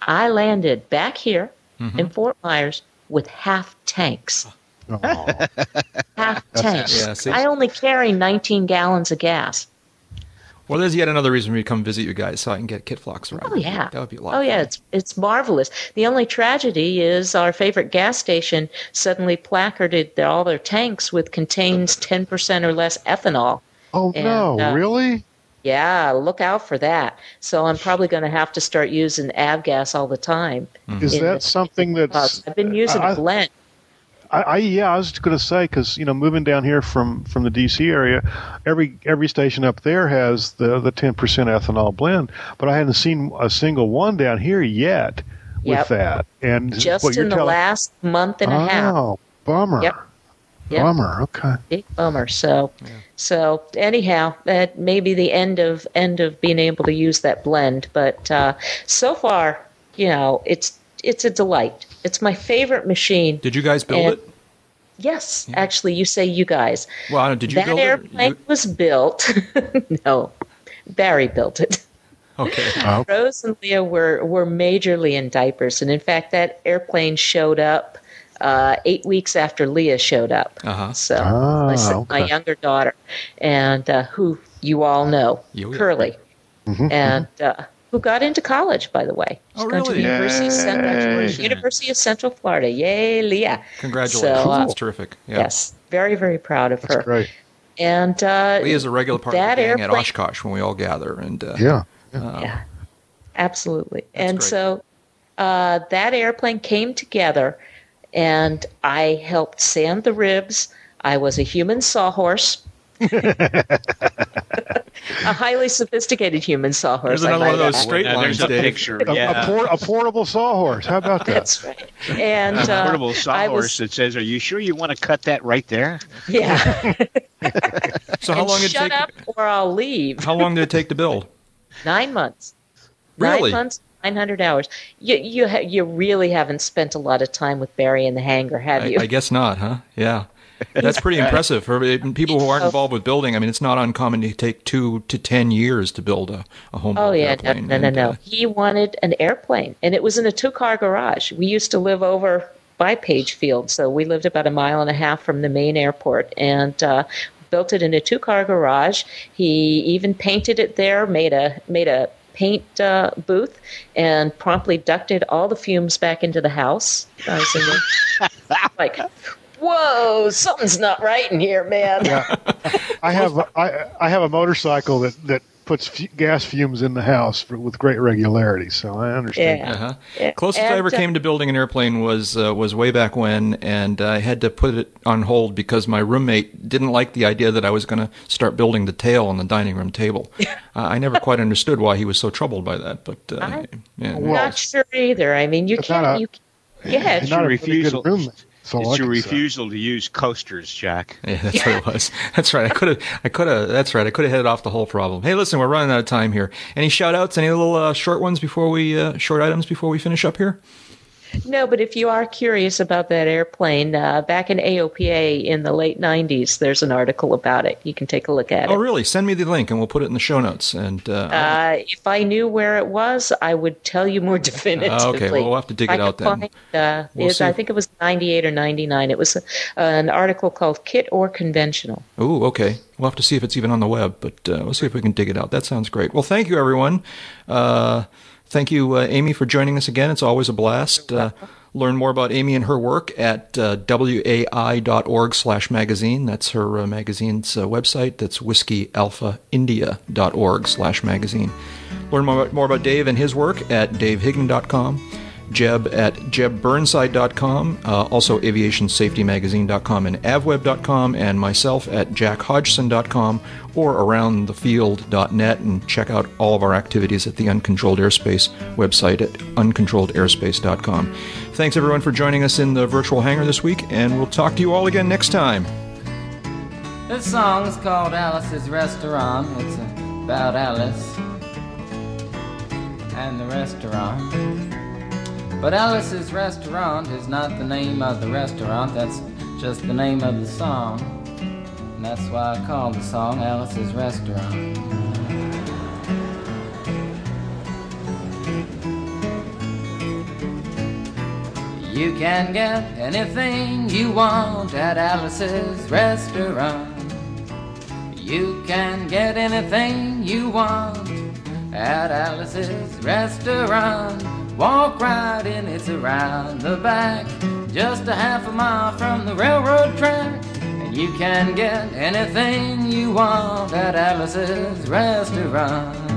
I landed back here in Fort Myers with half tanks. Half tanks. Yeah, see- I only carry 19 gallons of gas. Well, there's yet another reason for me to come visit you guys, so I can get Kit Fox around. Oh yeah. that would be a lot. Oh yeah, it's it's marvelous. The only tragedy is our favorite gas station suddenly placarded their, all their tanks with contains ten percent or less ethanol. Oh And, no, uh, really? Yeah, look out for that. So I'm probably going to have to start using avgas all the time. Is that the- something that's? I've been using I- a blend. I, I yeah, I was going to say because you know moving down here from from the DC area, every every station up there has the the ten percent ethanol blend, but I hadn't seen a single one down here yet with Yep. that. And Just what you're in the telling, last month and a half. oh, bummer. Yep. Yep. Bummer. Okay. big bummer. So, so anyhow, that may be the end of end of being able to use that blend. But uh, so far, you know, it's it's a delight. It's my favorite machine. Did you guys build And- it? Yes, actually, you say you guys. Well, I don't did you that build it? airplane You- was built. no, Barry built it. okay. Oh, Rose and Leah were were majorly in diapers, and in fact, that airplane showed up uh, eight weeks after Leah showed up. Uh-huh. So Ah, my, son- my younger daughter, and uh, who you all know, You- Curly, Mm-hmm, and uh, who got into college, by the way. She's Oh, gone to really? University of, Central, University of Central Florida. Yay, Leah! Congratulations. So, uh, That's terrific. Yeah. Yes, very very proud of her. that's her. great. And uh, Leah's a regular part that of the gang at Oshkosh when we all gather. And uh, Yeah. Yeah, absolutely. and great. so uh, that airplane came together, and I helped sand the ribs. I was a human sawhorse. a highly sophisticated human sawhorse. There's another one of those add. straight Now, lines, there's a picture. A, Yeah. a, por- a portable sawhorse. How about that? That's right. And a uh, portable sawhorse was, that says, "Are you sure you want to cut that right there?" yeah. So how and long did it shut take? Shut up, or I'll leave. How long did it take to build? Nine months. Really? Nine months, nine hundred hours. You you ha- you really haven't spent a lot of time with Barry in the hangar, have I, you? I guess not, huh? Yeah. That's pretty impressive for uh, people who aren't involved with building. I mean, it's not uncommon to take two to ten years to build a, a home Oh yeah, no, airplane. no, no, And, no. uh, He wanted an airplane, and it was in a two-car garage. We used to live over by Page Field, so we lived about a mile and a half from the main airport, and uh, built it in a two-car garage. He even painted it there, made a made a paint uh, booth, and promptly ducted all the fumes back into the house. I was in the, like, whoa, something's not right in here, man. Yeah. I have a- I I have a motorcycle that that puts fu- gas fumes in the house for, with great regularity. So I understand. Yeah. Uh-huh. Yeah, Closest I ever uh, came to building an airplane was uh, was way back when, and I had to put it on hold because my roommate didn't like the idea that I was going to start building the tail on the dining room table. uh, I never quite understood why he was so troubled by that, but uh, I- yeah. I'm not sure either. I mean, you It's not can't. a- You, yeah, It's not a your really good refusal. roommate. That's all I It's your can say. refusal to use coasters, Jack. Yeah, that's what it was. That's right. I could have. I could have. That's right. I could have headed off the whole problem. Hey, listen, we're running out of time here. Any shout outs? Any little uh, short ones before we uh, short items before we finish up here? No, but if you are curious about that airplane, uh, back in AOPA in the late 90s, there's an article about it. You can take a look at Oh, it. Oh, really? Send me the link and we'll put it in the show notes. And uh, Uh, if I knew where it was, I would tell you more definitively. Okay, well, we'll have to dig I it out then. Find, uh, We'll I think it was 98 or 99. It was uh, an article called Kit or Conventional. Oh, okay. We'll have to see if it's even on the web, but uh, we'll see if we can dig it out. That sounds great. Well, thank you, everyone. Thank you, uh, Amy, for joining us again. It's always a blast. Uh, Learn more about Amy and her work at uh, wai.org slash magazine. That's her uh, magazine's uh, website. That's whiskeyalphaindia.org slash magazine. Learn more about, more about Dave and his work at davehigdon.com. Jeb at jebburnside.com, uh, also aviationsafetymagazine.com and avweb.com, and myself at jackhodgson.com or aroundthefield.net, and check out all of our activities at the Uncontrolled Airspace website at uncontrolledairspace.com. Thanks everyone for joining us in the virtual hangar this week, and we'll talk to you all again next time. This song is called Alice's Restaurant. It's about Alice and the restaurant. But Alice's Restaurant is not the name of the restaurant, that's just the name of the song. And that's why I called the song Alice's Restaurant. You can get anything you want at Alice's restaurant. You can get anything you want at Alice's restaurant. Walk right in, it's around the back, just a half a mile from the railroad track. And you can get anything you want at Alice's restaurant.